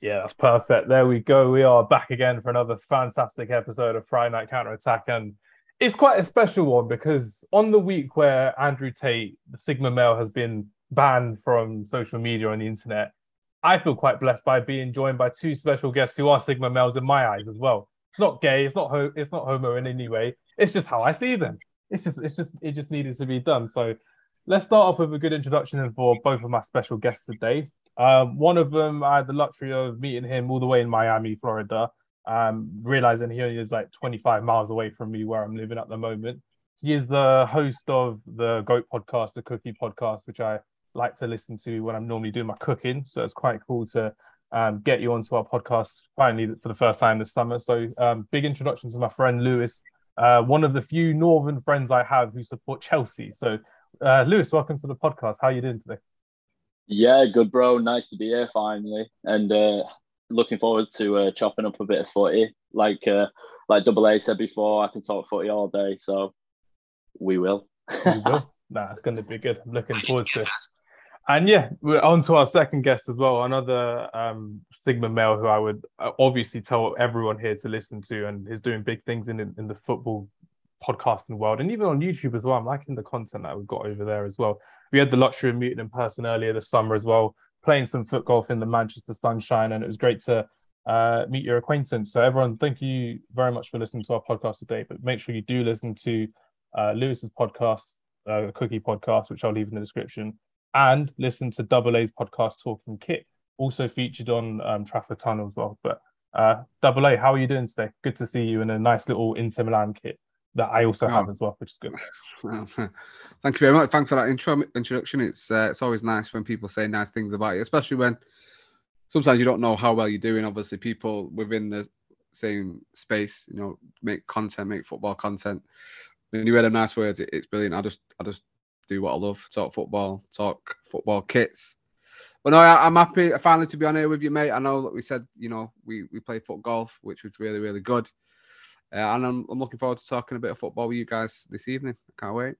Yeah, that's perfect. There we go. We are back again for another fantastic episode of Friday Night Counter Attack. And it's quite a special one because on the week where Andrew Tate, the Sigma male, has been banned from social media and the internet, I feel quite blessed by being joined by two special guests who are Sigma males in my eyes as well. It's not gay, it's not ho- it's not homo in any way. It's just how I see them. It's just it's just it just needed to be done. So let's start off with a good introduction for both of my special guests today. Um, one of them, I had the luxury of meeting him all the way in Miami, Florida, um, realizing he is like 25 miles away from me where I'm living at the moment. He is the host of the Goat podcast, the Cookie podcast, which I like to listen to when I'm normally doing my cooking. So it's quite cool to um, get you onto our podcast finally for the first time this summer. So um, big introduction to my friend Lewis, uh, one of the few northern friends I have who support Chelsea. So uh, Lewis, welcome to the podcast. How are you doing today? Yeah, good, bro. Nice to be here finally, and uh, looking forward to uh, chopping up a bit of footy. Like uh, like Double A said before, I can talk footy all day, so we will. we will. Nah, it's going to be good. I'm looking forward to this. And yeah, we're on to our second guest as well, another um, Sigma male who I would uh, obviously tell everyone here to listen to, and is doing big things in in the football podcasting world, and even on YouTube as well. I'm liking the content that we've got over there as well we had the luxury of meeting in person earlier this summer as well, playing some foot golf in the Manchester sunshine, and it was great to uh, meet your acquaintance. So everyone, thank you very much for listening to our podcast today. But make sure you do listen to uh, Lewis's podcast, uh, Cookie Podcast, which I'll leave in the description, and listen to Double A's podcast, Talking Kit, also featured on um, Trafford Tunnel as well. But uh, Double A, how are you doing today? Good to see you in a nice little Inter Milan kit that I also have as well, which is good. thank you very much. Thanks for that intro introduction. It's uh, it's always nice when people say nice things about you, especially when sometimes you don't know how well you're doing. Obviously, people within the same space, you know, make content, make football content. When you read a nice words, it, it's brilliant. I just I just do what I love: talk football, talk football kits. But no, I, am happy finally to be on here with you, mate. I know that we said, you know, we we played foot golf, which was really really good. Uh, and I'm, I'm looking forward to talking a bit of football with you guys this evening. I can't wait.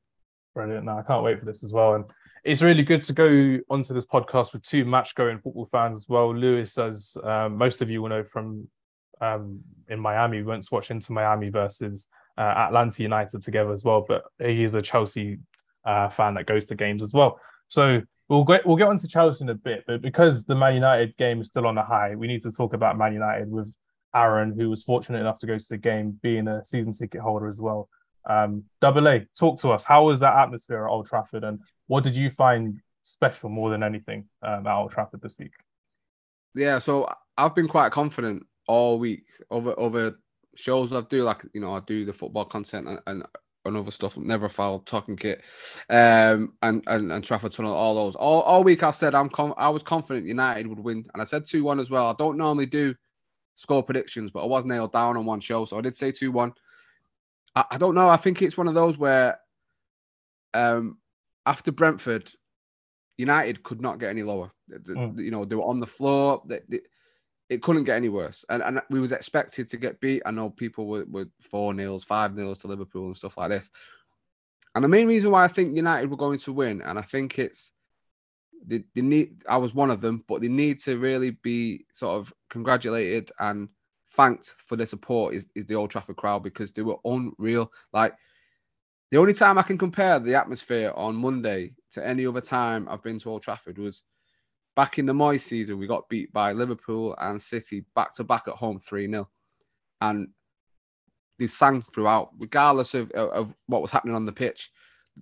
Brilliant. No, I can't wait for this as well. And it's really good to go onto this podcast with two match going football fans as well. Lewis, as um, most of you will know from um, in Miami, we went to watch Inter Miami versus uh, Atlanta United together as well. But he is a Chelsea uh, fan that goes to games as well. So we'll get we'll get onto Chelsea in a bit, but because the Man United game is still on the high, we need to talk about Man United with Aaron, who was fortunate enough to go to the game, being a season ticket holder as well. Um, Double A, talk to us. How was that atmosphere at Old Trafford, and what did you find special more than anything um, at Old Trafford this week? Yeah, so I've been quite confident all week over over shows I do like you know I do the football content and, and, and other stuff. Never foul, talking kit, um, and, and and Trafford Tunnel, all those. All, all week I've said I'm com- I was confident United would win, and I said two one as well. I don't normally do score predictions, but I was nailed down on one show, so I did say two one. I, I, don't know. I think it's one of those where, um, after Brentford, United could not get any lower. Mm. You know, they were on the floor. They, they, it couldn't get any worse, and and we was expected to get beat. I know people were, were four nils, five nils to Liverpool and stuff like this. And the main reason why I think United were going to win, and I think it's they, they need I was one of them, but they need to really be sort of congratulated and thanked for their support is, is the Old Trafford crowd because they were unreal. Like the only time I can compare the atmosphere on Monday to any other time I've been to Old Trafford was back in the Moyes season. We got beat by Liverpool and City back to back at home 3 0. And they sang throughout, regardless of, of what was happening on the pitch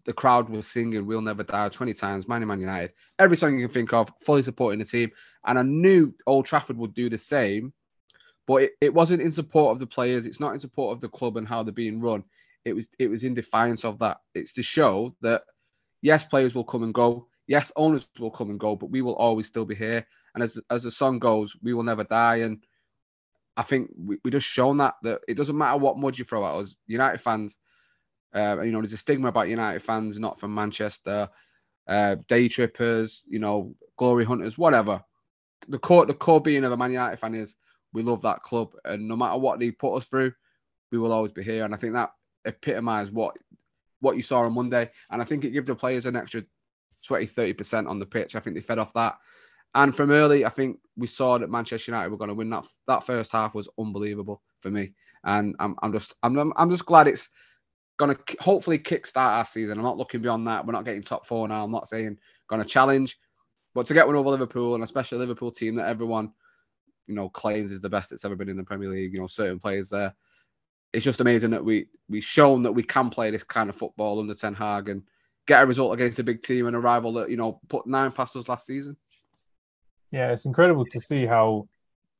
the crowd was singing "We'll Never Die" 20 times, Man Man United, every song you can think of, fully supporting the team. And I knew Old Trafford would do the same, but it, it wasn't in support of the players. It's not in support of the club and how they're being run. It was it was in defiance of that. It's to show that yes, players will come and go. Yes, owners will come and go, but we will always still be here. And as as the song goes, we will never die. And I think we, we just shown that that it doesn't matter what mud you throw at us, United fans uh, you know, there's a stigma about United fans not from Manchester, uh, day trippers, you know, glory hunters, whatever. The core, the core being of a Man United fan is we love that club, and no matter what they put us through, we will always be here. And I think that epitomised what what you saw on Monday. And I think it gave the players an extra 20, 30% on the pitch. I think they fed off that. And from early, I think we saw that Manchester United were going to win. That that first half was unbelievable for me, and I'm, I'm just I'm I'm just glad it's going to hopefully kickstart our season. I'm not looking beyond that. We're not getting top four now. I'm not saying going to challenge, but to get one over Liverpool and especially a Liverpool team that everyone you know claims is the best that's ever been in the Premier League. You know, certain players there. It's just amazing that we we've shown that we can play this kind of football under Ten Hag and get a result against a big team and a rival that you know put nine past us last season. Yeah, it's incredible to see how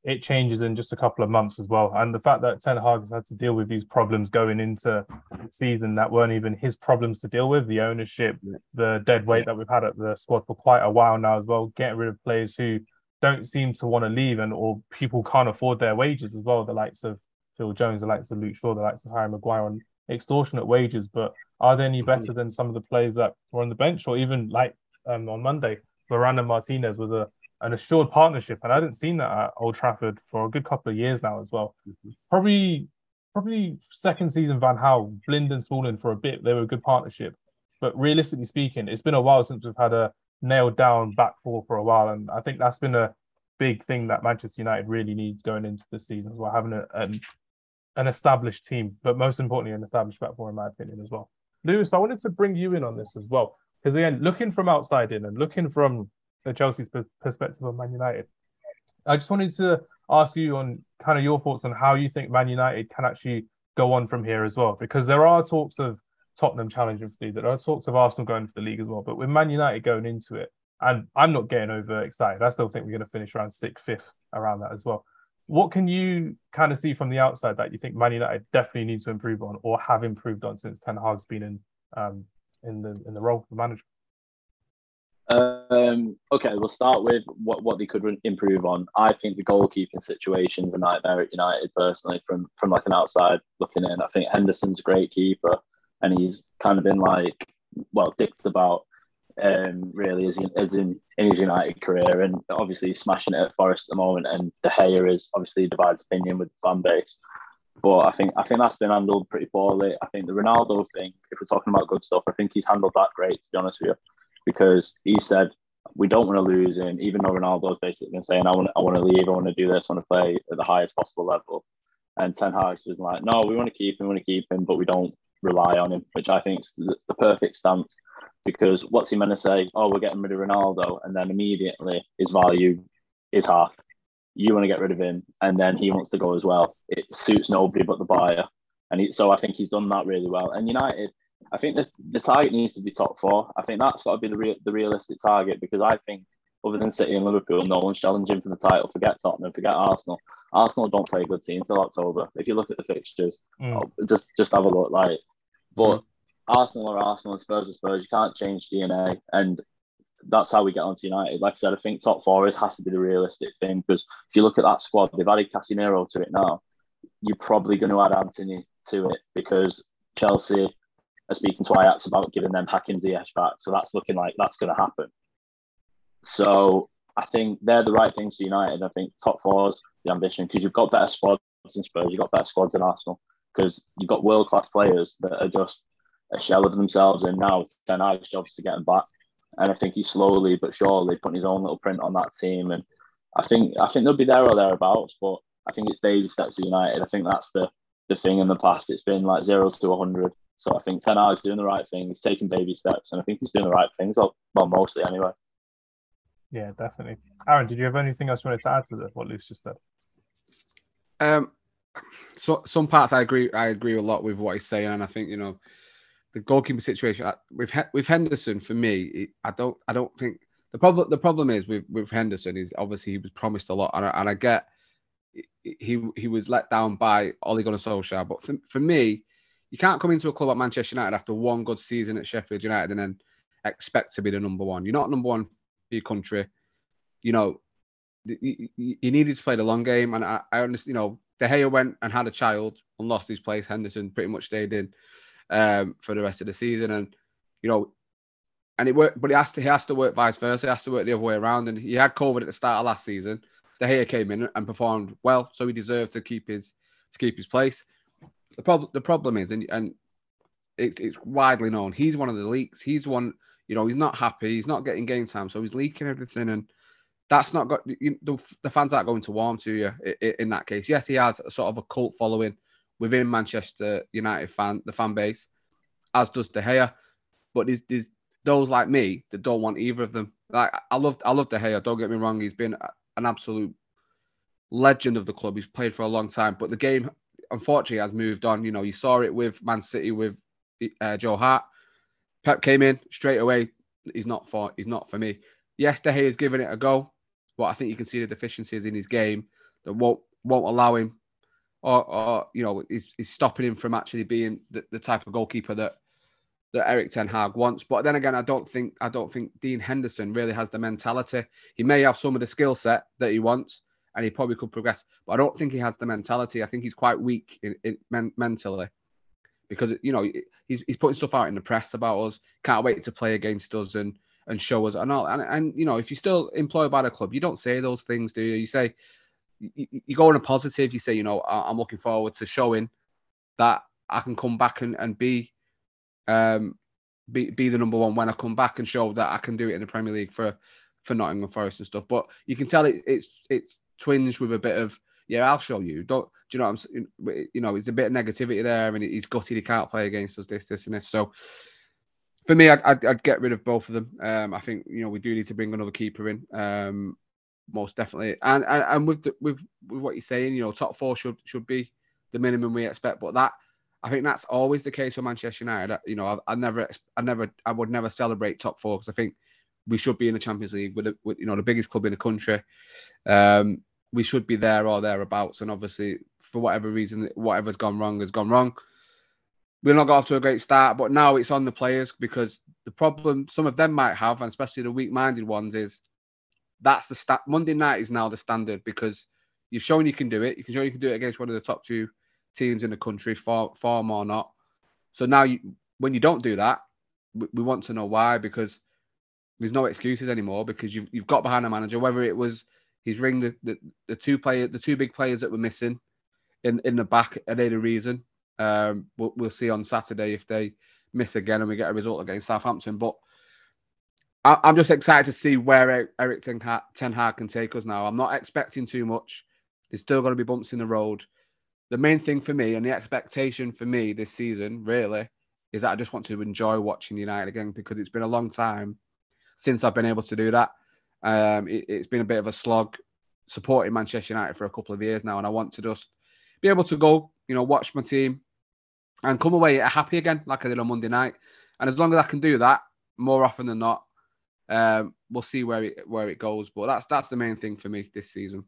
it changes in just a couple of months as well. And the fact that Ten Hag has had to deal with these problems going into season that weren't even his problems to deal with, the ownership, the dead weight that we've had at the squad for quite a while now as well, getting rid of players who don't seem to want to leave and or people can't afford their wages as well, the likes of Phil Jones, the likes of Luke Shaw, the likes of Harry Maguire on extortionate wages. But are they any better than some of the players that were on the bench or even like um, on Monday, Varane and Martinez was a an assured partnership, and I hadn't seen that at Old Trafford for a good couple of years now as well. Mm-hmm. Probably, probably second season Van Gaal, Blind and Smalling for a bit. They were a good partnership, but realistically speaking, it's been a while since we've had a nailed down back four for a while, and I think that's been a big thing that Manchester United really needs going into the season as well, having a, an an established team, but most importantly, an established back four, in my opinion, as well. Lewis, I wanted to bring you in on this as well, because again, looking from outside in and looking from Chelsea's perspective on Man United. I just wanted to ask you on kind of your thoughts on how you think Man United can actually go on from here as well, because there are talks of Tottenham challenging for the league, there are talks of Arsenal going for the league as well, but with Man United going into it, and I'm not getting over excited. I still think we're going to finish around sixth, fifth, around that as well. What can you kind of see from the outside that you think Man United definitely need to improve on, or have improved on since Ten Hag's been in um, in the in the role of the manager? Um, okay, we'll start with what, what they could improve on. I think the goalkeeping situation's a nightmare at United personally from from like an outside looking in. I think Henderson's a great keeper and he's kind of been like well dicked about um, really as in, as in in his United career and obviously he's smashing it at Forest at the moment and De Gea is obviously divides opinion with the fan base. But I think I think that's been handled pretty poorly. I think the Ronaldo thing, if we're talking about good stuff, I think he's handled that great to be honest with you because he said we don't want to lose him, even though Ronaldo's basically saying I want I want to leave, I want to do this, I want to play at the highest possible level. And Ten Hag's just like, no, we want to keep him, we want to keep him, but we don't rely on him, which I think is the, perfect stance. Because what's he meant to say? Oh, we're getting rid of Ronaldo, and then immediately his value is half. You want to get rid of him, and then he wants to go as well. It suits nobody but the buyer, and he, so I think he's done that really well. And United, I think the, the target needs to be top four. I think that's got to be the real, the realistic target because I think other than City and Liverpool, no one's challenging for the title. Forget Tottenham, forget Arsenal. Arsenal don't play a good team until October. If you look at the fixtures, mm. Oh, just just have a look. Like, but mm. Arsenal are Arsenal, Spurs are Spurs. You can't change DNA, and that's how we get onto United. Like I said, I think top four is has to be the realistic thing because if you look at that squad, they've added Casemiro to it now. You're probably going to add Antony to it because Chelsea are speaking to Ajax about giving them Hakim Ziyech back. So that's looking like that's going to happen. So I think they're the right things for United. I think top four is the ambition because you've got better squads than Spurs, you've got better squads than Arsenal because you've got world class players that are just a shell of themselves. And now it's Ten Hag's job to get them back. And I think he's slowly but surely putting his own little print on that team. And I think I think they'll be there or thereabouts. But I think it's baby steps to United. I think that's the the thing in the past. It's been like zero to hundred so I think Ten Hag's doing the right thing. He's taking baby steps, and I think he's doing the right things. Well, well mostly anyway. Yeah, definitely. Aaron, did you have anything else you wanted to add to the, what Luce just said? Um, so some parts I agree. I agree a lot with what he's saying, and I think you know the goalkeeper situation with with Henderson. For me, I don't. I don't think the problem. The problem is with with Henderson is obviously he was promised a lot, and I, and I get he he was let down by Ole Gunnar Solskjaer. But for, for me, you can't come into a club like Manchester United after one good season at Sheffield United and then expect to be the number one. You're not number one for your country. You know, you, you needed to play the long game. And I, I understand, you know, De Gea went and had a child and lost his place. Henderson pretty much stayed in um, for the rest of the season. And, you know, and it worked, but he has to he has to work vice versa. He has to work the other way around. And he had COVID at the start of last season. De Gea came in and performed well, so he deserved to keep his to keep his place. The problem the problem is, and and it's it's widely known. He's one of the leaks. He's one. You know, he's not happy. He's not getting game time, so he's leaking everything. And that's not got you, the, the fans aren't going to warm to you in, in that case. Yes, he has a sort of a cult following within Manchester United fan the fan base, as does De Gea. But there's, there's those like me that don't want either of them. Like I love I love De Gea. Don't get me wrong. He's been an absolute legend of the club. He's played for a long time, but the game unfortunately has moved on. You know, you saw it with Man City with uh, Joe Hart. Pep came in straight away. He's not for he's not for me. Yes, De Gea has given it a go, but I think you can see the deficiencies in his game that won't won't allow him, or, or you know, is, is stopping him from actually being the, the type of goalkeeper that that Erik Ten Hag wants. But then again, I don't think I don't think Dean Henderson really has the mentality. He may have some of the skill set that he wants, and he probably could progress. But I don't think he has the mentality. I think he's quite weak in, in men, mentally because you know he's he's putting stuff out in the press about us. Can't wait to play against us and and show us and all. And and you know if you're still employed by the club, you don't say those things, do you? You say you, you go on a positive. You say you know I'm looking forward to showing that I can come back and and be um be be the number one when I come back and show that I can do it in the Premier League for for Nottingham Forest and stuff. But you can tell it, it's it's twinged with a bit of yeah, I'll show you. Don't do you know? What I'm saying? you know, it's a bit of negativity there, and he's gutted he can't play against us. This, this, and this. So for me, I'd, I'd, I'd get rid of both of them. Um, I think you know we do need to bring another keeper in. Um, most definitely, and and, and with the, with with what you're saying, you know, top four should should be the minimum we expect. But that I think that's always the case for Manchester United. You know, I, I never, I never, I would never celebrate top four because I think we should be in the Champions League with, with, you know the biggest club in the country. Um, we should be there or thereabouts. And obviously, for whatever reason, whatever's gone wrong has gone wrong. We're not got off to a great start, but now it's on the players because the problem some of them might have, and especially the weak-minded ones, is that's the stat. Monday night is now the standard because you've shown you can do it. You can show you can do it against one of the top two teams in the country, far form or not. So now, you, when you don't do that, we, we want to know why because there's no excuses anymore because you've you've got behind a manager, whether it was He's ringed the, the, the two player, the two big players that were missing in, in the back. They the reason? Um, we'll, we'll see on Saturday if they miss again and we get a result against Southampton. But I, am just excited to see where Erik Ten Hag, Ten Hag can take us now. I'm not expecting too much. There's still going to be bumps in the road. The main thing for me and the expectation for me this season, really, is that I just want to enjoy watching United again because it's been a long time since I've been able to do that. Um, it, has been a bit of a slog supporting Manchester United for a couple of years now, and I want to just be able to go, you know, watch my team and come away happy again, like I did on Monday night. And as long as I can do that, more often than not, um, we'll see where it where it goes. But that's that's the main thing for me this season.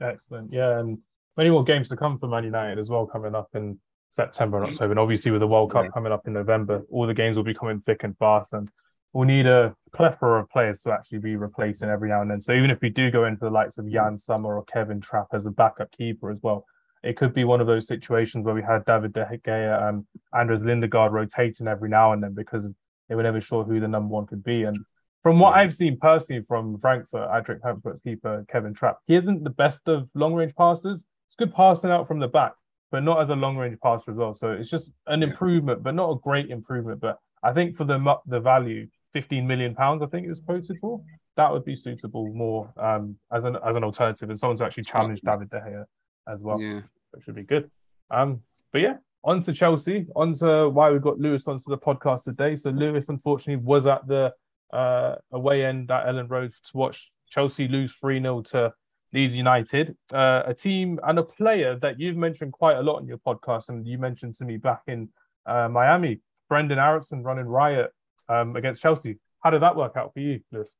Excellent, yeah, and many more games to come for Man United as well coming up in September and October, and obviously with the World Cup coming up in November, all the games will be coming thick and fast, and we'll need a plethora of players to actually be replacing every now and then. So even if we do go into the likes of Yann Sommer or Kevin Trapp as a backup keeper as well, it could be one of those situations where we had David De Gea um, and Anders Lindegaard rotating every now and then because they were never sure who the number one could be. And from what I've seen personally from Frankfurt, Eintracht Frankfurt's keeper Kevin Trapp, he isn't the best of long range passes. It's good passing out from the back, but not as a long range passer as well. So it's just an improvement, but not a great improvement. But I think for the the value, 15 million pounds, I think it was quoted for. That would be suitable more um, as an as an alternative and someone to actually challenge David De Gea as well. Yeah, it should be good. Um, but yeah, on to Chelsea. On to why we got Lewis onto the podcast today. So Lewis unfortunately was at the uh, away end at Elland Road to watch Chelsea lose 3 0 to Leeds United, uh, a team and a player that you've mentioned quite a lot in your podcast, and you mentioned to me back in uh, Miami, Brendan Aaronson running riot um, against Chelsea. How did that work out for you, Lewis?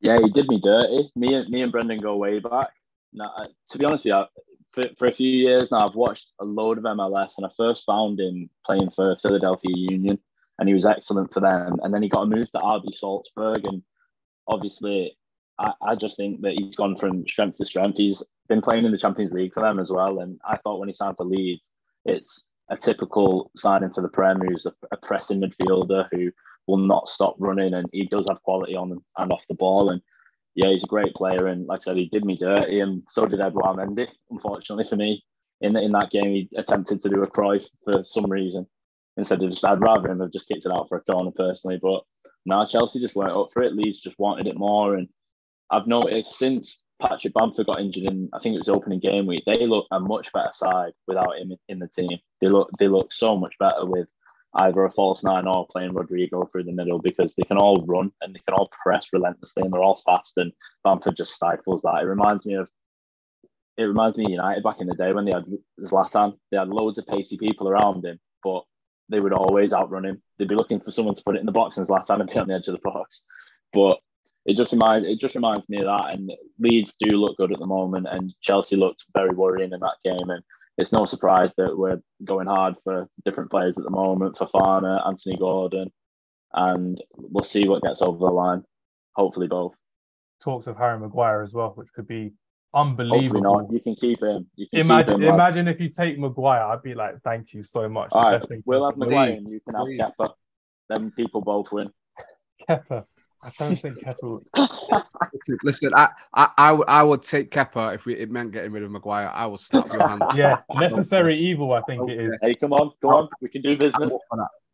Yeah, he did me dirty. Me and me and Brendan go way back. Now, to be honest with you, for, for a few years now, I've watched a load of MLS, and I first found him playing for Philadelphia Union, and he was excellent for them. And then he got a move to RB Salzburg, and obviously, I, I just think that he's gone from strength to strength. He's been playing in the Champions League for them as well, and I thought when he signed for Leeds, it's a typical signing for the Prem, who's a, a pressing midfielder who will not stop running, and he does have quality on and off the ball. And yeah, he's a great player. And like I said, he did me dirty, and so did Edouard Mendy. Unfortunately for me, in in that game, he attempted to do a Cruyff for some reason instead of just. I'd rather him have just kicked it out for a corner personally, but now Chelsea just weren't up for it. Leeds just wanted it more, and I've noticed since Patrick Bamford got injured in, I think it was opening game week, they look a much better side without him in the team. They look they look so much better with either a false nine or playing Rodrigo through the middle because they can all run and they can all press relentlessly and they're all fast and Bamford just stifles that. It reminds me of it reminds me of United back in the day when they had Zlatan. They had loads of pacey people around him, but they would always outrun him. They'd be looking for someone to put it in the box and Zlatan would be on the edge of the box. But it just reminds it just reminds me of that. And Leeds do look good at the moment, and Chelsea looked very worrying in that game. And it's no surprise that we're going hard for different players at the moment for Fofana, Anthony Gordon, and we'll see what gets over the line. Hopefully, both. Talks of Harry Maguire as well, which could be unbelievable. Hopefully not. You can keep him. Can imagine, keep him, imagine if you take Maguire, I'd be like, "Thank you so much." All right, we'll have Maguire, and you can have Kepa. Then people both win. Kepa. I don't think Kepa. listen, listen I, I, I, would, I would take Kepa if we, it meant getting rid of Maguire. I will snap your hand. yeah, necessary evil. I think it is. Hey, come on, go on. We can do business.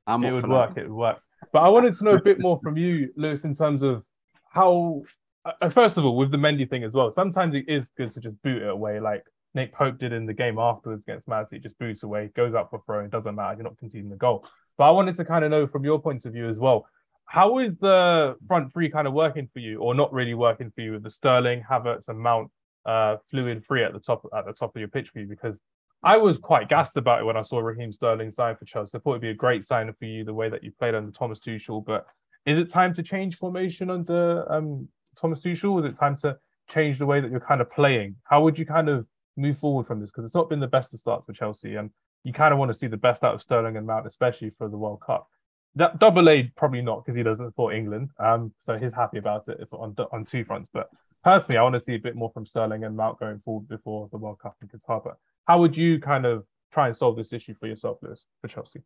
I'm it would work. That. It would work. But I wanted to know a bit more from you, Lewis, in terms of how. Uh, first of all, with the Mendy thing as well, sometimes it is good to just boot it away, like Nick Pope did in the game afterwards against Man City. Just boots away, goes up for throw. It doesn't matter. You're not conceding the goal. But I wanted to kind of know from your points of view as well how is the front three kind of working for you, or not really working for you with the Sterling, Havertz, and Mount uh, fluid free at the top at the top of your pitch for you? Because I was quite gassed about it when I saw Raheem Sterling sign for Chelsea. I thought it'd be a great sign for you the way that you played under Thomas Tuchel. But is it time to change formation under um, Thomas Tuchel? Is it time to change the way that you're kind of playing? How would you kind of move forward from this? Because it's not been the best of starts for Chelsea, and you kind of want to see the best out of Sterling and Mount, especially for the World Cup. That double A probably not because he doesn't support England. Um, so he's happy about it on on two fronts. But personally, I want to see a bit more from Sterling and Mount going forward before the World Cup in Qatar. But how would you kind of try and solve this issue for yourself, Lewis, for Chelsea?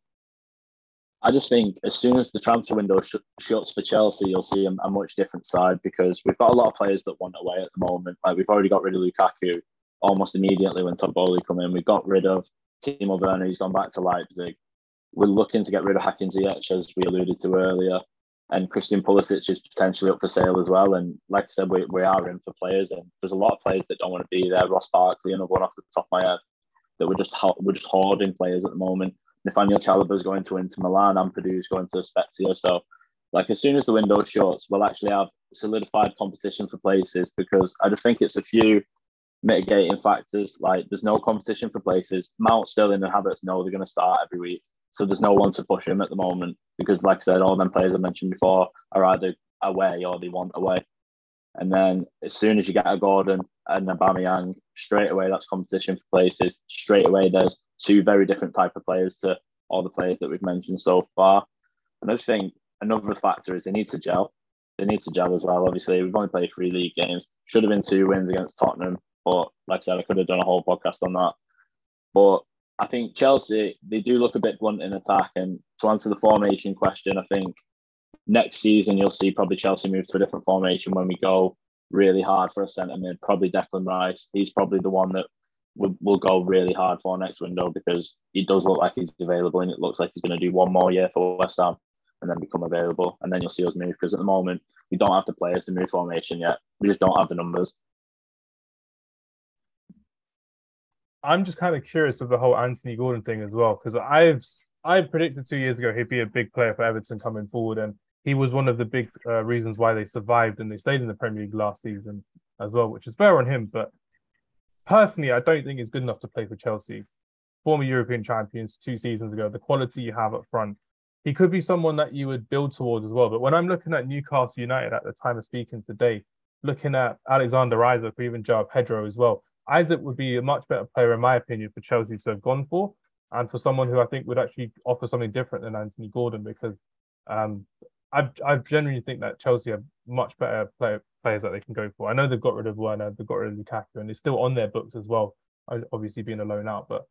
I just think as soon as the transfer window sh- shuts for Chelsea, you'll see a, a, much different side because we've got a lot of players that want away at the moment. Like we've already got rid of Lukaku almost immediately when Todd Boehly come in. We got rid of Timo Werner. He's gone back to Leipzig we're looking to get rid of Hakim Ziyech, as we alluded to earlier. And Christian Pulisic is potentially up for sale as well. And like I said, we, we are in for players, and there's a lot of players that don't want to be there. Ross Barkley, another one off the top of my head, that we're just we're just hoarding players at the moment. Nathaniel Chalobah's going to Inter Milan, and Ampadu's going to Spezia. So, like as soon as the window shuts, we'll actually have solidified competition for places because I just think it's a few mitigating factors. Like there's no competition for places. Mount, Sterling, and Havertz know they're going to start every week. So there's no one to push him at the moment because, like I said, all them players I mentioned before are either away or they want away. And then as soon as you get a Gordon and a Aubameyang, straight away that's competition for places. Straight away there's two very different type of players to all the players that we've mentioned so far. And I just think another factor is they need to gel. They need to gel as well. Obviously, we've only played three league games. Should have been two wins against Tottenham, but like I said, I could have done a whole podcast on that. But I think Chelsea they do look a bit blunt in attack. And to answer the formation question, I think next season you'll see probably Chelsea move to a different formation when we go really hard for a centre mid. Probably Declan Rice. He's probably the one that will will go really hard for next window because he does look like he's available and it looks like he's going to do one more year for West Ham and then become available. And then you'll see us move because at the moment we don't have the players to move formation yet. We just don't have the numbers. I'm just kind of curious with the whole Anthony Gordon thing as well because I've I predicted two years ago he'd be a big player for Everton coming forward, and he was one of the big uh, reasons why they survived and they stayed in the Premier League last season as well, which is fair on him. But personally, I don't think he's good enough to play for Chelsea. Former European champions two seasons ago, the quality you have up front, he could be someone that you would build towards as well. But when I'm looking at Newcastle United at the time of speaking today, looking at Alexander Isak or even João Pedro as well, Isak would be a much better player, in my opinion, for Chelsea to have gone for, and for someone who I think would actually offer something different than Anthony Gordon, because um, I I genuinely think that Chelsea have much better player, players that they can go for. I know they've got rid of Werner, they've got rid of Lukaku, and it's still on their books as well. Obviously, being a loan out, but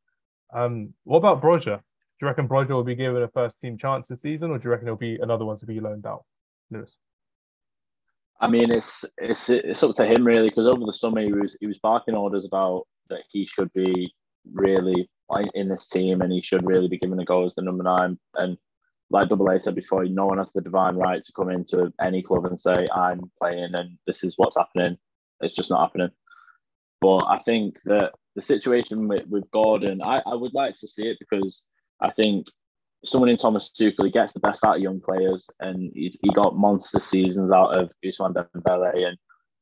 um, what about Broja? Do you reckon Broja will be given a first team chance this season, or do you reckon it'll be another one to be loaned out? Lewis. I mean, it's it's it's up to him really because over the summer he was he was barking orders about that he should be really in this team and he should really be given a go as the number nine. And like Double A said before, no one has the divine right to come into any club and say, I'm playing and this is what's happening. It's just not happening. But I think that the situation with, with Gordon, I, I would like to see it because I think someone in Thomas Tuchel, he gets the best out of young players and he's, he got monster seasons out of Ousmane Dembele and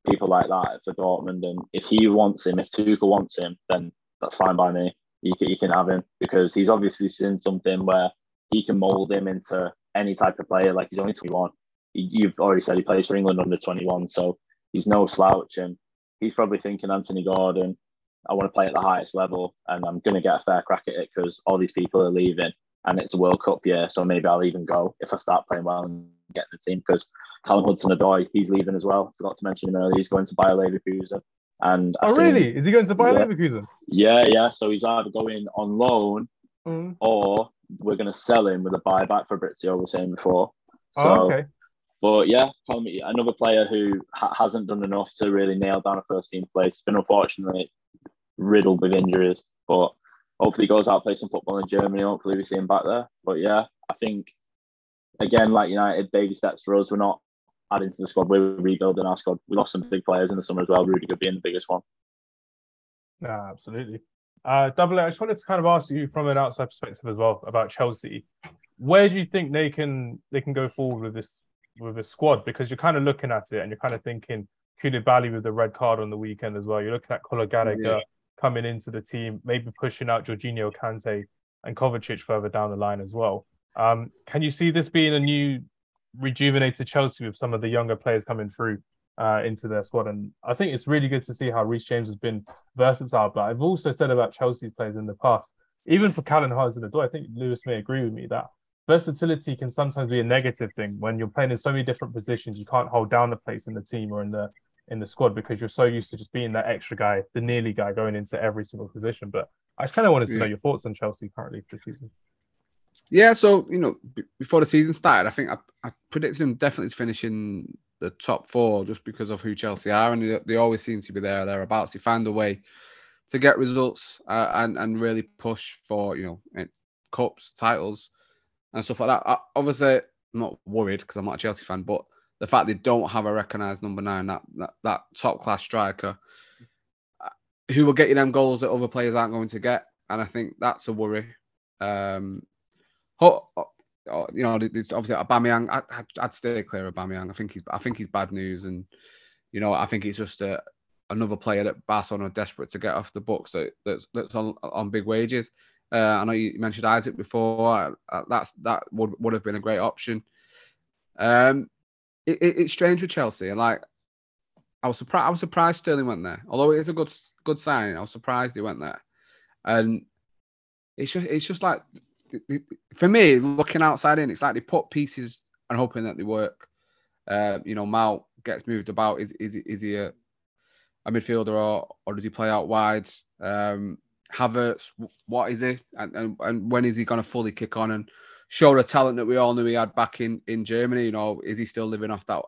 people like that for Dortmund. And if he wants him, if Tuchel wants him, then that's fine by me. You can, you can have him because he's obviously seen something where he can mold him into any type of player. Like he's only 21. You've already said he plays for England under 21, so he's no slouch. And he's probably thinking Anthony Gordon, I want to play at the highest level and I'm going to get a fair crack at it because all these people are leaving and it's a World Cup year. So maybe I'll even go if I start playing well and get the team because Callum Hudson-Odoi, he's leaving as well. Forgot to mention him earlier. He's going to Bayer Leverkusen. And oh, think, really? Is he going to Bayer yeah, Leverkusen? Yeah, yeah. So he's either going on loan mm. or we're going to sell him with a buyback for Fabrizio, we were saying before. Oh, so, oh, okay. But yeah, another player who ha- hasn't done enough to really nail down a first team place. It's been unfortunately riddled with injuries, but hopefully he goes out play some football in Germany. Hopefully we see him back there. But yeah, I think again, like United, baby steps for us. We're not adding to the squad. We're rebuilding our squad. We lost some big players in the summer as well. Rudiger being the biggest one. Yeah, absolutely. Uh, Double I just wanted to kind of ask you from an outside perspective as well about Chelsea. Where do you think they can they can go forward with this with this squad? Because you're kind of looking at it and you're kind of thinking Koulibaly with the red card on the weekend as well. You're looking at Conor Gallagher yeah. Coming into the team, maybe pushing out Jorginho Kante and Kovacic further down the line as well. Um, can you see this being a new rejuvenated Chelsea with some of the younger players coming through uh, into their squad. And I think it's really good to see how Reece James has been versatile. But I've also said about Chelsea's players in the past, even for Callum Hudson-Odoi, I think Lewis may agree with me that versatility can sometimes be a negative thing when you're playing in so many different positions. You can't hold down a place in the team or in the in the squad because you're so used to just being that extra guy, the nearly guy going into every single position. But I just kind of wanted to yeah. know your thoughts on Chelsea currently this season. Yeah, so you know, b- before the season started, I think I, I predicted them definitely to finish in the top four just because of who Chelsea are, and they, they always seem to be there thereabouts. They find a way to get results uh, and and really push for you know eh, cups, titles, and stuff like that. I, obviously, I'm not worried because I'm not a Chelsea fan, but the fact they don't have a recognised number nine, that that, that top class striker, uh, who will get you them goals that other players aren't going to get, and I think that's a worry. Um, you know, it's obviously Aubameyang. I, I'd stay clear of Aubameyang. I think he's, I think he's bad news, and you know, I think he's just a, another player that Barcelona are desperate to get off the books that, that's that's on, on big wages. Uh, I know you mentioned Isak before. Uh, that's that would would have been a great option. Um, it, it, it's strange with Chelsea, like I was surprised. I was surprised Sterling went there. Although it's a good good sign, I was surprised he went there. And it's just it's just like for me, looking outside in, it's like they put pieces and hoping that they work. Uh, you know, Mount gets moved about. Is is, is he a, a midfielder or or does he play out wide? Um, Havertz, what is he, and, and, and when is he going to fully kick on and show the talent that we all knew he had back in in Germany? You know, is he still living off that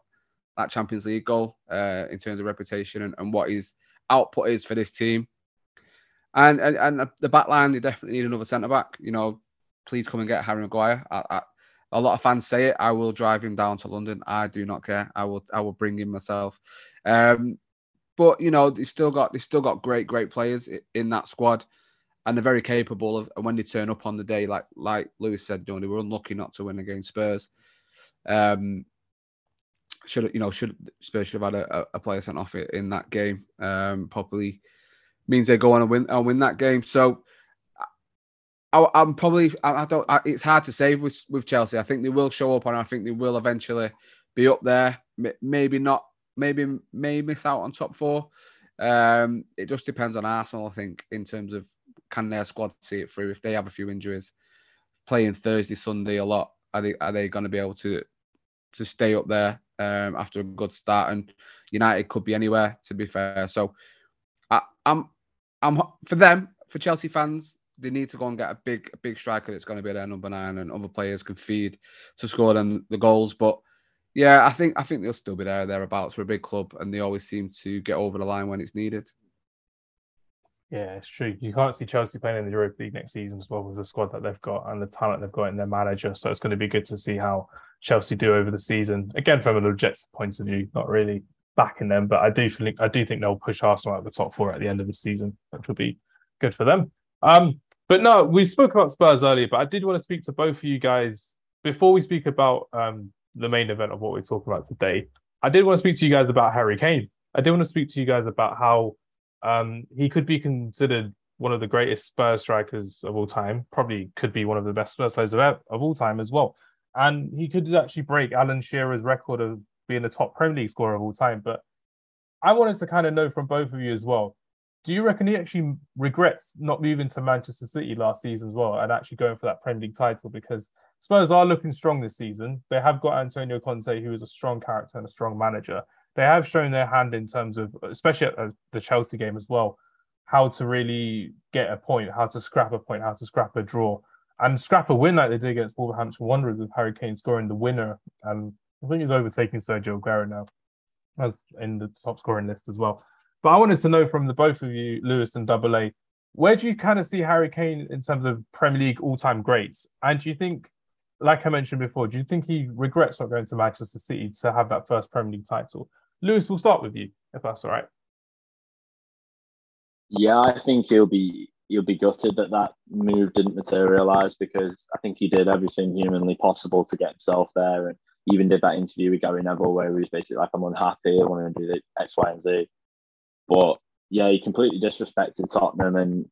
that Champions League goal uh, in terms of reputation and, and what his output is for this team? And and, and the back line, they definitely need another centre back. You know, please come and get Harry Maguire. I, I, a lot of fans say it. I will drive him down to London. I do not care. I will. I will bring him myself. Um, but you know, they've still got they've still got great great players in that squad, and they're very capable of. And when they turn up on the day, like like Lewis said, know, they were unlucky not to win against Spurs. Um, should you know should Spurs should have had a, a player sent off in that game. Um, probably means they go on and win and win that game. So I, am probably I, I don't. I, it's hard to say with with Chelsea. I think they will show up, and I think they will eventually be up there. Maybe not. Maybe may miss out on top four. Um, it just depends on Arsenal. I think in terms of can their squad see it through. If they have a few injuries, playing Thursday, Sunday a lot, are they are they going to be able to to stay up there um, after a good start? And United could be anywhere. To be fair, so I, I'm I'm for them for Chelsea fans they need to go and get a big a big striker that's going to be their number nine, and other players can feed to score them the goals. But yeah, I think I think they'll still be there thereabouts for a big club, and they always seem to get over the line when it's needed. Yeah, it's true. You can't see Chelsea playing in the Europa League next season as well with the squad that they've got and the talent they've got in their manager. So it's going to be good to see how Chelsea do over the season. Again, from an objective point of view, not really backing them, but I do think I do think they'll push Arsenal out of the top four at the end of the season, which will be good for them. Um, but no, we spoke about Spurs earlier, but I did want to speak to both of you guys before we speak about um, the main event of what we're talking about today. I did want to speak to you guys about Harry Kane. I did want to speak to you guys about how um, he could be considered one of the greatest Spurs strikers of all time. Probably could be one of the best Spurs players of, of all time as well. And he could actually break Alan Shearer's record of being the top Premier League scorer of all time. But I wanted to kind of know from both of you as well. Do you reckon he actually regrets not moving to Manchester City last season as well and actually going for that Premier League title? Because Spurs are looking strong this season. They have got Antonio Conte, who is a strong character and a strong manager they have shown their hand in terms of, especially at uh, the Chelsea game as well, how to really get a point, how to scrap a point, how to scrap a draw, and scrap a win like they did against Wolverhampton Wanderers with Harry Kane scoring the winner. And I think he's overtaking Sergio Aguero now, as in the top scoring list as well. But I wanted to know from the both of you, Lewis and Double A, where do you kind of see Harry Kane in terms of Premier League all-time greats? And do you think, like I mentioned before, do you think he regrets not going to Manchester City to have that first Premier League title? Lewis, we'll start with you, if that's all right. Yeah, I think he'll be he'll be gutted that that move didn't materialize because I think he did everything humanly possible to get himself there, and even did that interview with Gary Neville where he was basically like, "I'm unhappy, I want to do the X, Y, and Z." But yeah, he completely disrespected Tottenham, and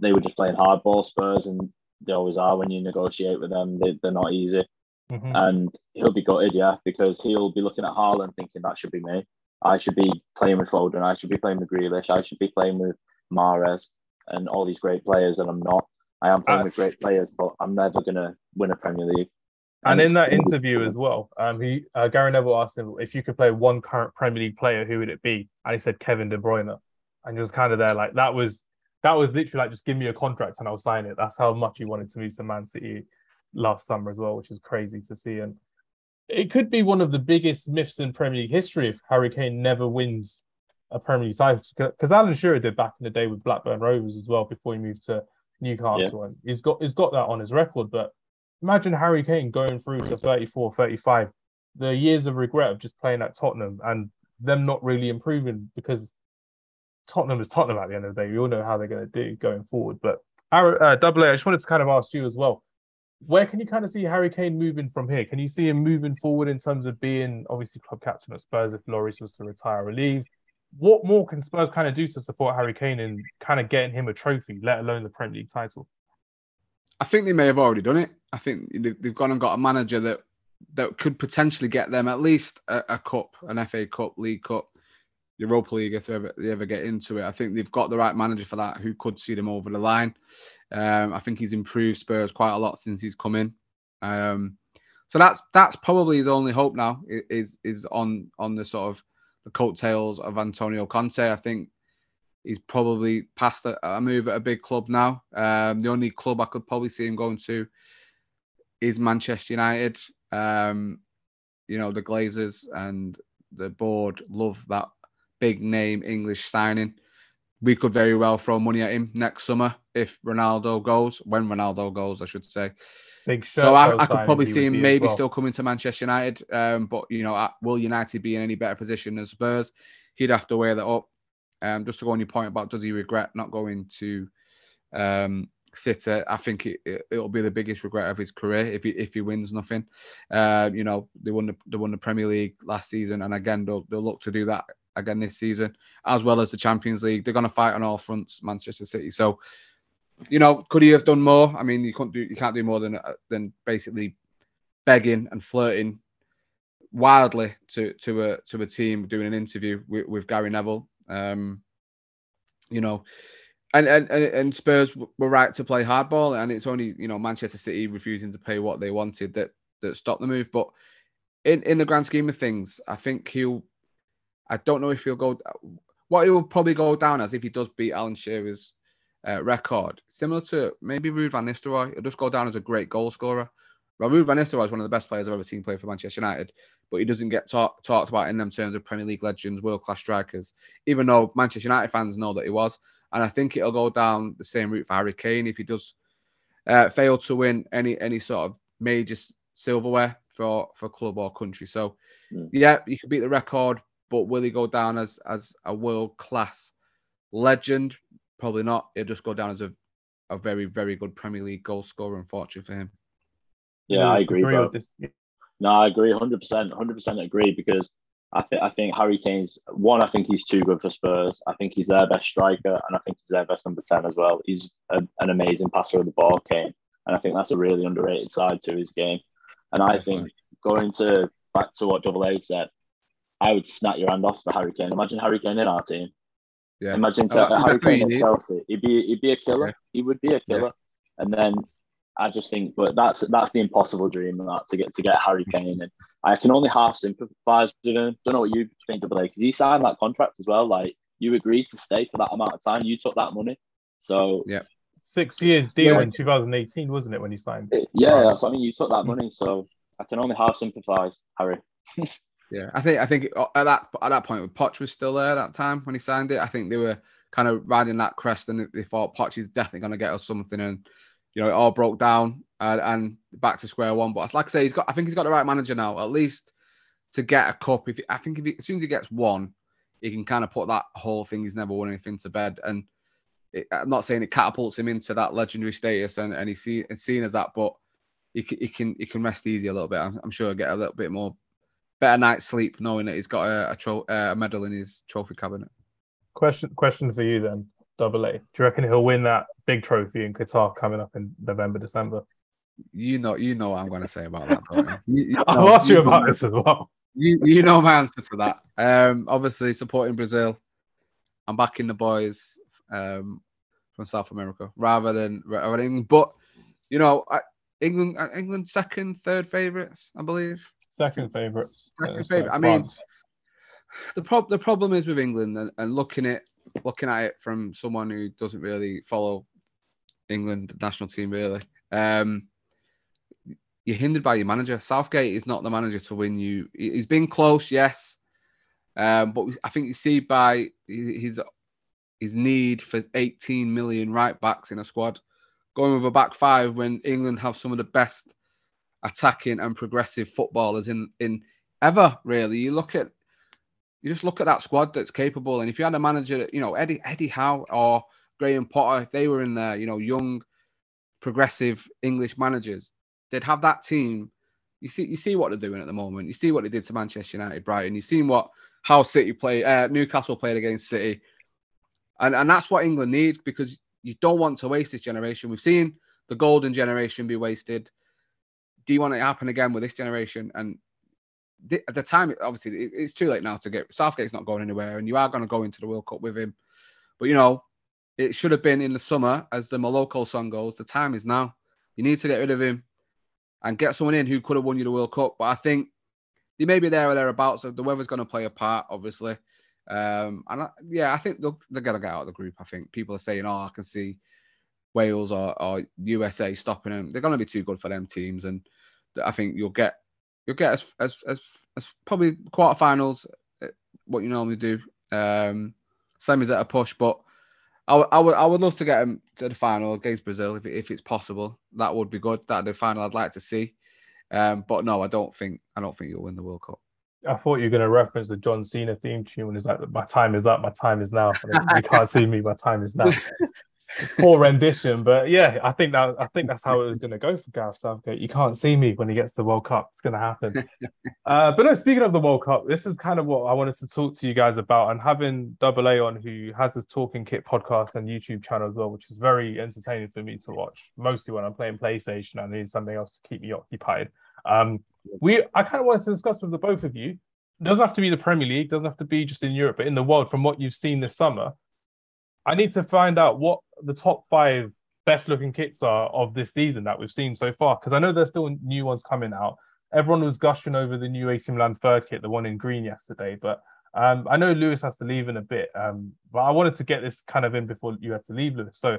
they were just playing hardball Spurs, and they always are when you negotiate with them. They, they're not easy. Mm-hmm. And he'll be gutted, yeah, because he'll be looking at Haaland thinking that should be me. I should be playing with Foden. I should be playing with Grealish. I should be playing with Mahrez and all these great players, and I'm not. I am playing uh, with great players, but I'm never gonna win a Premier League. And, and in that interview as well, um, he uh, Gary Neville asked him if you could play one current Premier League player, who would it be? And he said Kevin De Bruyne, and just kind of there like that was that was literally like just give me a contract and I'll sign it. That's how much he wanted to move to Man City last summer as well, which is crazy to see. And it could be one of the biggest myths in Premier League history if Harry Kane never wins a Premier League title. Because Alan Shearer did back in the day with Blackburn Rovers as well before he moved to Newcastle. Yeah. And he's got he's got that on his record. But imagine Harry Kane going through to 34, 35, the years of regret of just playing at Tottenham and them not really improving because Tottenham is Tottenham at the end of the day. We all know how they're going to do going forward. But uh, Double A, I just wanted to kind of ask you as well where can you kind of see Harry Kane moving from here? Can you see him moving forward in terms of being obviously club captain at Spurs if Loris was to retire or leave? What more can Spurs kind of do to support Harry Kane and kind of getting him a trophy, let alone the Premier League title? I think they may have already done it. I think they've gone and got a manager that that could potentially get them at least a, a cup, an FA Cup, League Cup, Europa League if they ever, they ever get into it. I think they've got the right manager for that who could see them over the line. Um, I think he's improved Spurs quite a lot since he's come in. Um, so that's that's probably his only hope now is is on on the sort of the coattails of Antonio Conte. I think he's probably past a, a move at a big club now. Um, the only club I could probably see him going to is Manchester United. Um, you know the Glazers and the board love that big name English signing. We could very well throw money at him next summer if Ronaldo goes, when Ronaldo goes, I should say. Big so I, I could probably see him maybe well. still coming to Manchester United. Um, but you know, will United be in any better position than Spurs? He'd have to weigh that up. Um, just to go on your point about does he regret not going to um, City, I think it, it, will be the biggest regret of his career if he if he wins nothing. Uh, you know, they won the they won the Premier League last season, and again they'll they'll look to do that again this season, as well as the Champions League. They're going to fight on all fronts, Manchester City. So, you know, could he have done more? I mean, you can't do you can't do more than than basically begging and flirting wildly to to a to a team doing an interview with, with Gary Neville. Um, you know, and, and and Spurs were right to play hardball, and it's only you know Manchester City refusing to pay what they wanted that that stopped the move. But in in the grand scheme of things, I think he'll I don't know if he'll go. What he will probably go down as if he does beat Alan Shearer's uh, record, similar to maybe Ruud van Nistelrooy. He'll just go down as a great goal scorer. Raul Van Nistelrooy is one of the best players I've ever seen play for Manchester United, but he doesn't get talk, talked about in them terms of Premier League legends, world class strikers, even though Manchester United fans know that he was. And I think it'll go down the same route for Harry Kane if he does uh, fail to win any any sort of major silverware for for club or country. So mm. yeah, you could beat the record, but will he go down as as a world class legend? Probably not. He'll just go down as a a very very good Premier League goal scorer. Unfortunately for him. Yeah, I agree. agree no, I agree, hundred percent, hundred percent agree because I think I think Harry Kane's one. I think he's too good for Spurs. I think he's their best striker, and I think he's their best number ten as well. He's a, an amazing passer of the ball, Kane, and I think that's a really underrated side to his game. And I think going to back to what Double A said, I would snap your hand off for Harry Kane. Imagine Harry Kane in our team. Yeah. Imagine oh, Harry Kane in Chelsea. He'd be he'd be a killer. Yeah. He would be a killer. Yeah. And then I just think, but that's that's the impossible dream that to get to get Harry Kane, and I can only half sympathise with him. Don't know what you think of it because he signed that contract as well. Like you agreed to stay for that amount of time, you took that money, so yeah, six years deal yeah. in 2018, wasn't it when you signed? It, yeah, that's what I mean. You took that money, so I can only half sympathise, Harry. yeah, I think I think uh, at that at that point, Poch was still there that time when he signed it. I think they were kind of riding that crest, and they thought Poch is definitely going to get us something, and you know, it all broke down and, and back to square one. But like I say, he's got. I think he's got the right manager now, at least to get a cup. If I think if he, as soon as he gets one, he can kind of put that whole thing. He's never won anything to bed, and it, I'm not saying it catapults him into that legendary status, and, and he's seen, seen as that, but he can, he can he can rest easy a little bit. I'm, I'm sure get a little bit more better night's sleep knowing that he's got a, a, tro- a medal in his trophy cabinet. Question question for you then, Double A. Do you reckon he'll win that big trophy in Qatar coming up in November, December? You know, you know what I'm going to say about that. You, you I'll ask you, you about know, this as well. You, you know my answer to that. Um, obviously supporting Brazil. I'm backing the boys um, from South America rather than rather than England. But you know, I, England, uh, England second, third favourites, I believe. Second favourites. Second uh, favourite. I mean, the prob- the problem is with England and, and looking at looking at it from someone who doesn't really follow England national team really. Um, you're hindered by your manager. Southgate is not the manager to win you. He's been close, yes, um, but I think you see by his his need for 18 million right backs in a squad, going with a back five when England have some of the best attacking and progressive footballers in in ever. Really, you look at you just look at that squad that's capable. And if you had a manager, you know, Eddie Eddie Howe or Graham Potter, if they were in there, you know, young, progressive English managers, they'd have that team. You see, you see what they're doing at the moment. You see what they did to Manchester United, Brighton. You've seen what how City play, uh, Newcastle played against City, and and that's what England needs because you don't want to waste this generation. We've seen the golden generation be wasted. Do you want it to happen again with this generation? And at the time, obviously, it, it's too late now to get Southgate's not going anywhere, and you are going to go into the World Cup with him. But you know, it should have been in the summer, as the Moloko song goes. The time is now. You need to get rid of him and get someone in who could have won you the World Cup. But I think they may be there or thereabouts. So the weather's going to play a part, obviously. Um, and I, yeah, I think they're going to get out of the group. I think people are saying, oh, I can see Wales or, or USA stopping them. They're going to be too good for them teams. And I think you'll get you'll get as as as, as probably quarterfinals, uh, what you normally do. Um, same as at a push, but I, w- I would I would love to get them to the final against Brazil if, if it's possible. That would be good. That the final I'd like to see. Um, but no, I don't think I don't think you'll win the World Cup. I thought you were going to reference the John Cena theme tune when it's like, "My time is up, my time is now." you can't see me, my time is now. poor rendition, but yeah, I think that I think that's how it was going to go for Gareth Southgate. You can't see me when he gets the World Cup; it's going to happen. uh, but no, speaking of the World Cup, this is kind of what I wanted to talk to you guys about, and having Double A on, who has this Talking Kit podcast and YouTube channel as well, which is very entertaining for me to watch, mostly when I'm playing PlayStation. I need something else to keep me occupied. Um, we I kind of wanted to discuss with the both of you. It doesn't have to be the Premier League, doesn't have to be just in Europe, but in the world, from what you've seen this summer I need to find out what the top five best looking kits are of this season that we've seen so far because I know there's still new ones coming out. Everyone was gushing over the new AC Milan third kit, the one in green yesterday, but um, I know Lewis has to leave in a bit, um, but I wanted to get this kind of in before you had to leave, Lewis. So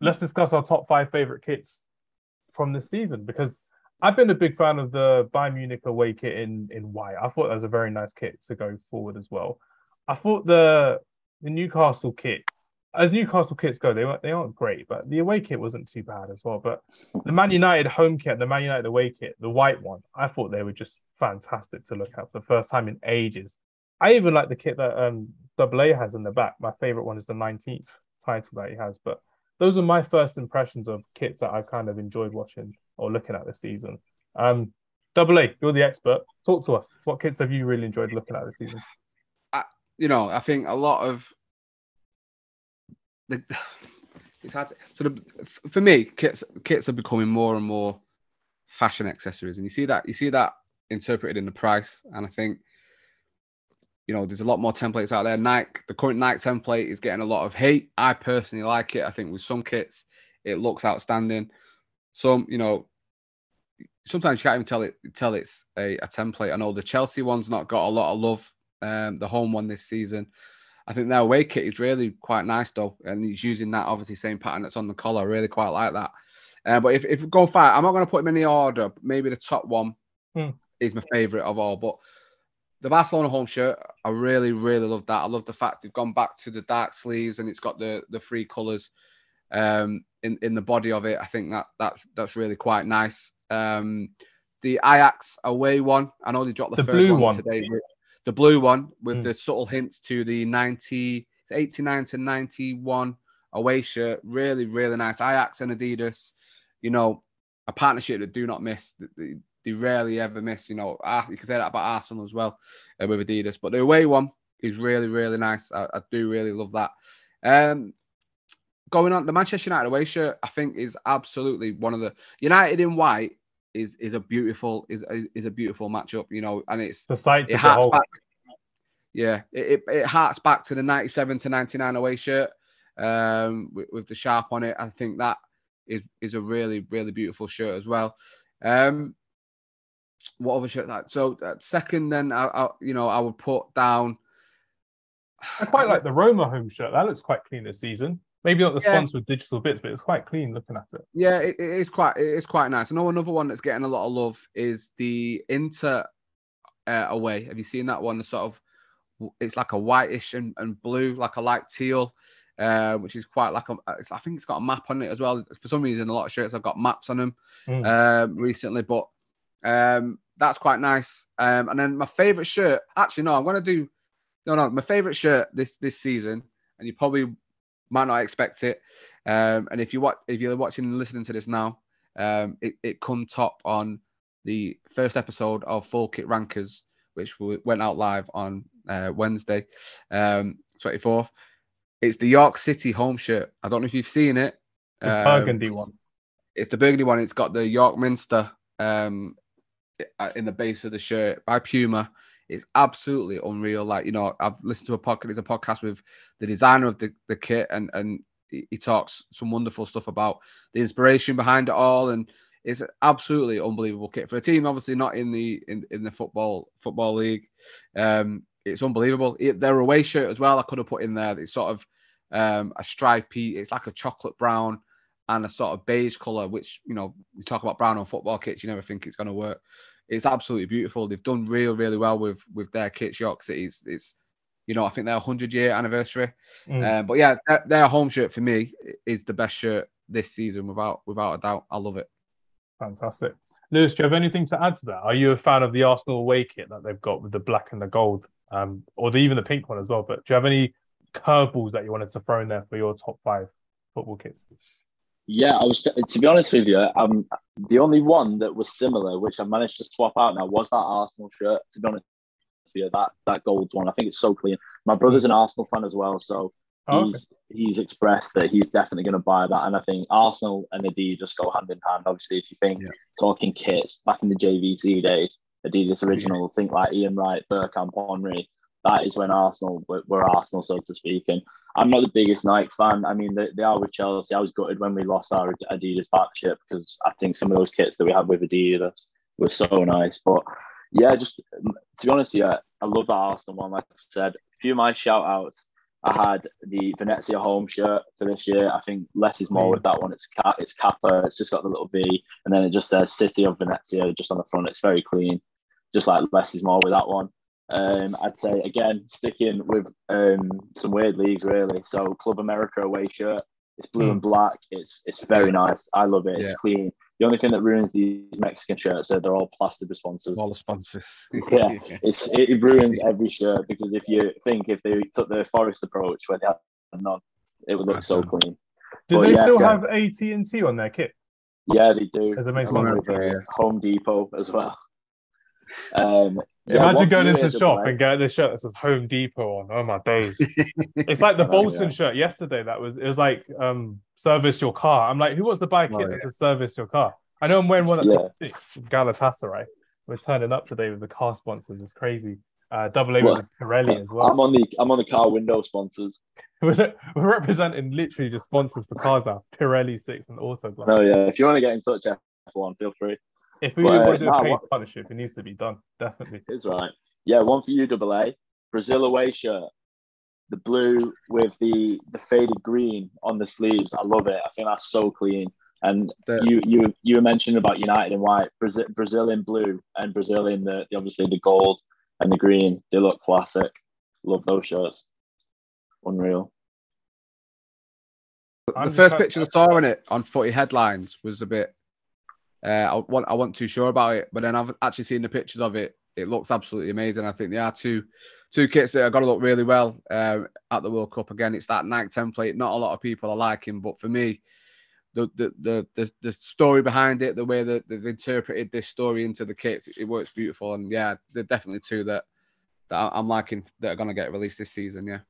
let's discuss our top five favorite kits from this season because I've been a big fan of the Bayern Munich away kit in in white. I thought that was a very nice kit to go forward as well. I thought the the Newcastle kit, as Newcastle kits go, they weren't they aren't great, but the away kit wasn't too bad as well. But the Man United home kit, the Man United away kit, the white one, I thought they were just fantastic to look at for the first time in ages. I even like the kit that um Double A has in the back. My favorite one is the 19th title that he has. But those are my first impressions of kits that I kind of enjoyed watching or looking at this season. Um, Double A, you're the expert. Talk to us. What kits have you really enjoyed looking at this season? You know, I think a lot of the it's hard. To, so the, for me, kits kits are becoming more and more fashion accessories, and you see that you see that interpreted in the price. And I think you know, there's a lot more templates out there. Nike, the current Nike template is getting a lot of hate. I personally like it. I think with some kits, it looks outstanding. Some, you know, sometimes you can't even tell it tell it's a, a template. I know the Chelsea one's not got a lot of love. Um, the home one this season. I think their away kit is really quite nice though, and he's using that obviously same pattern that's on the collar. I really quite like that. Uh, but if if we go far, I'm not going to put him in the order. Maybe the top one hmm. is my favorite of all. But the Barcelona home shirt, I really, really love that. I love the fact they've gone back to the dark sleeves and it's got the the three colours um, in in the body of it. I think that that's that's really quite nice. Um, the Ajax away one, I know they dropped the, the blue one, one, today. The blue one with mm. the subtle hints to the 90, 89 to 91 away shirt. Really, really nice. Ajax and Adidas, you know, a partnership that do not miss. They rarely ever miss. You know, you can say that about Arsenal as well uh, with Adidas. But the away one is really, really nice. I, I do really love that. Um, going on, the Manchester United away shirt, I think, is absolutely one of the United in white is is a beautiful is is a beautiful matchup. You know, and it's the sight it harks back, Yeah, it, it, it harks back to the 97 to 99 away shirt um, with, with the sharp on it. I think that is is a really really beautiful shirt as well. Um, what other shirt that? So uh, second, then I, I, you know, I would put down. I quite like the Roma home shirt. That looks quite clean this season. Maybe not the yeah. sponsor with digital bits, but it's quite clean looking at it. Yeah, it, it is quite it is quite nice. I know another one that's getting a lot of love is the Inter uh, away. Have you seen that one? The sort of it's like a whitish and, and blue, like a light teal, uh, which is quite like a. I think it's got a map on it as well. For some reason, a lot of shirts have got maps on them mm. um, recently, but um, that's quite nice. Um, and then my favorite shirt, actually, no, I'm gonna do no, no, my favorite shirt this this season, and you probably might not expect it. Um, and if you watch, if you're watching and listening to this now, um, it it come top on the first episode of Full Kit Rankers, which went out live on uh, Wednesday, um, 24th. It's the York City home shirt. I don't know if you've seen it. The um, burgundy one. It's the burgundy one. It's got the York Minster um, in the base of the shirt by Puma. It's absolutely unreal. Like you know, I've listened to a podcast. it's a podcast with the designer of the, the kit, and and he talks some wonderful stuff about the inspiration behind it all, and it's absolutely unbelievable kit for a team. Obviously, not in the in, in the football football league. Um, it's unbelievable. It, their away shirt as well. I could have put in there. It's sort of um, a stripy. It's like a chocolate brown and a sort of beige color, which you know, you talk about brown on football kits, you never think it's going to work. It's absolutely beautiful. They've done real, really well with with their kits. York City, it's, it's you know, I think their 100 year anniversary. Mm. Um, but yeah, their, their, home shirt for me is the best shirt this season, without without a doubt. I love it. Fantastic. Lewis, do you have anything to add to that? Are you a fan of the Arsenal away kit that they've got with the black and the gold, um, or the, even the pink one as well? But do you have any curveballs that you wanted to throw in there for your top five football kits? Yeah, I was to be honest with you, um, the only one that was similar, which I managed to swap out now, was that Arsenal shirt. To be honest with you, that that gold one, I think it's so clean. My brother's an Arsenal fan as well, so oh, he's okay. he's expressed that he's definitely going to buy that. And I think Arsenal and Adidas go hand in hand. Obviously, if you think yeah. talking kits back in the JVC days, Adidas original, think like Ian Wright, Bergkamp, Henry. That is when Arsenal were, Arsenal, so to speak, and I'm not the biggest Nike fan. I mean, they, they are with Chelsea. I was gutted when we lost our Adidas partnership because I think some of those kits that we had with Adidas were so nice. But yeah, just to be honest, yeah, I love that Arsenal one. Like I said, a few of my shout outs. I had the Venezia home shirt for this year. I think less is more with that one. It's cap, it's Kappa. It's just got the little V, and then it just says City of Venezia just on the front. It's very clean, just like less is more with that one. Um, I'd say again sticking with um, some weird leagues really. So Club America away shirt. It's blue mm. and black. It's it's very nice. I love it. It's yeah. clean. The only thing that ruins these Mexican shirts are they're all plastered with sponsors. All the sponsors. yeah, it's it ruins every shirt because if you think if they took the Forest approach where they had none, it would look so clean. Do but they yeah, still have AT and T on their kit? Yeah, they do. As a main sponsor, Home Depot as well. Um, yeah, Imagine going into the shop and getting a shirt that says Home Depot on. Oh my days! it's like the Bolton yeah. shirt yesterday. That was it was like um service your car. I'm like, who wants to buy a kit oh, that says service your car? I know I'm wearing one that's yeah. Galatasaray. We're turning up today with the car sponsors. It's crazy. Uh, double A well, with Pirelli as well. I'm on the I'm on the car window sponsors. we're, we're representing literally just sponsors for cars now. Pirelli six and Auto Oh yeah, if you want to get in touch, F1, feel free. If we but, want to do a paid what, partnership, it needs to be done. Definitely. It's right. Yeah, one for you, double A. Brazil away shirt. The blue with the the faded green on the sleeves. I love it. I think that's so clean. And the, you you you were mentioning about United in white, Brazil, Brazil in blue, and Brazil in the obviously the gold and the green. They look classic. Love those shirts. Unreal. The first picture I saw in it on footy headlines was a bit uh, I want I wasn't too sure about it, but then I've actually seen the pictures of it. It looks absolutely amazing. I think there are two two kits that are going to look really well uh, at the World Cup. Again, it's that Nike template. Not a lot of people are liking, but for me, the the the the, the story behind it, the way that they've interpreted this story into the kits, it, it works beautiful. And yeah, they're definitely two that that I'm liking that are going to get released this season. Yeah.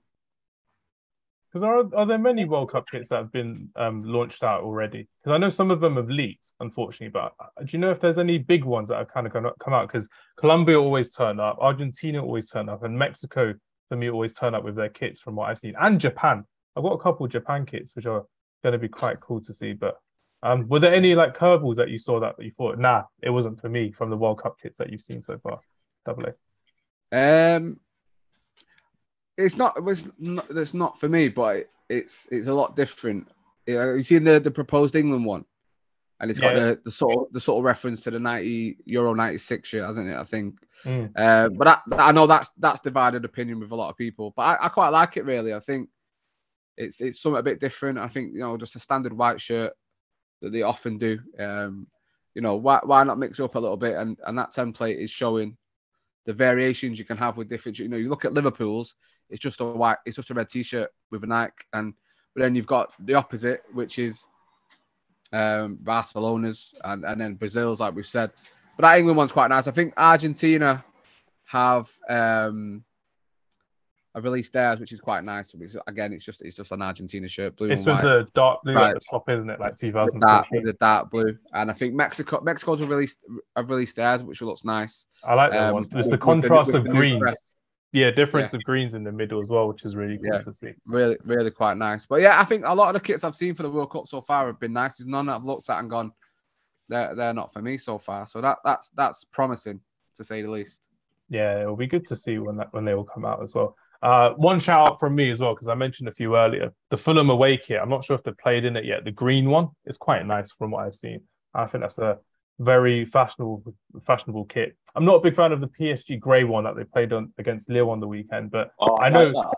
Because are, are there many World Cup kits that have been um, launched out already? Because I know some of them have leaked, unfortunately. But uh, do you know if there's any big ones that are kind of come out? Because Colombia always turn up, Argentina always turn up, and Mexico for me always turn up with their kits from what I've seen, and Japan. I've got a couple Japan kits which are going to be quite cool to see. But um, were there any like curveballs that you saw that you thought, nah, it wasn't for me from the World Cup kits that you've seen so far? Double A. Um, it's not. It was. Not, it's not for me, but it's it's a lot different. You, know, you seen the the proposed England one, and it's got the, the sort of the sort of reference to the ninety Euro ninety six year, hasn't it? I think. Mm. Uh, but I, I know that's that's divided opinion with a lot of people, but I, I quite like it really. I think it's it's something a bit different. I think you know just a standard white shirt that they often do. Um, you know why why not mix up a little bit? And and that template is showing the variations you can have with different. You know, you look at Liverpool's, it's just a white, it's just a red T-shirt with a Nike, and but then you've got the opposite, which is um, Barcelona's, and and then Brazil's, like we've said. But that England one's quite nice. I think Argentina have um, have released theirs, which is quite nice. It's, again, it's just it's just an Argentina shirt, blue. This was a dark blue right. at the top, isn't it? Like 2000. The dark, the dark blue, and I think Mexico Mexico's have released have released theirs, which looks nice. I like that um, one. It's the contrast of greens. Yeah, difference yeah. of greens in the middle as well, which is really cool yeah, to see. Really, really quite nice. But yeah, I think a lot of the kits I've seen for the World Cup so far have been nice. There's none that I've looked at and gone, they're they're not for me so far. So that that's that's promising to say the least. Yeah, it'll be good to see when that when they will come out as well. Uh, one shout out from me as well because I mentioned a few earlier. The Fulham away kit. I'm not sure if they've played in it yet. The green one is quite nice from what I've seen. I think that's a very fashionable fashionable kit. I'm not a big fan of the PSG grey one that they played on against Lille on the weekend, but oh, I know like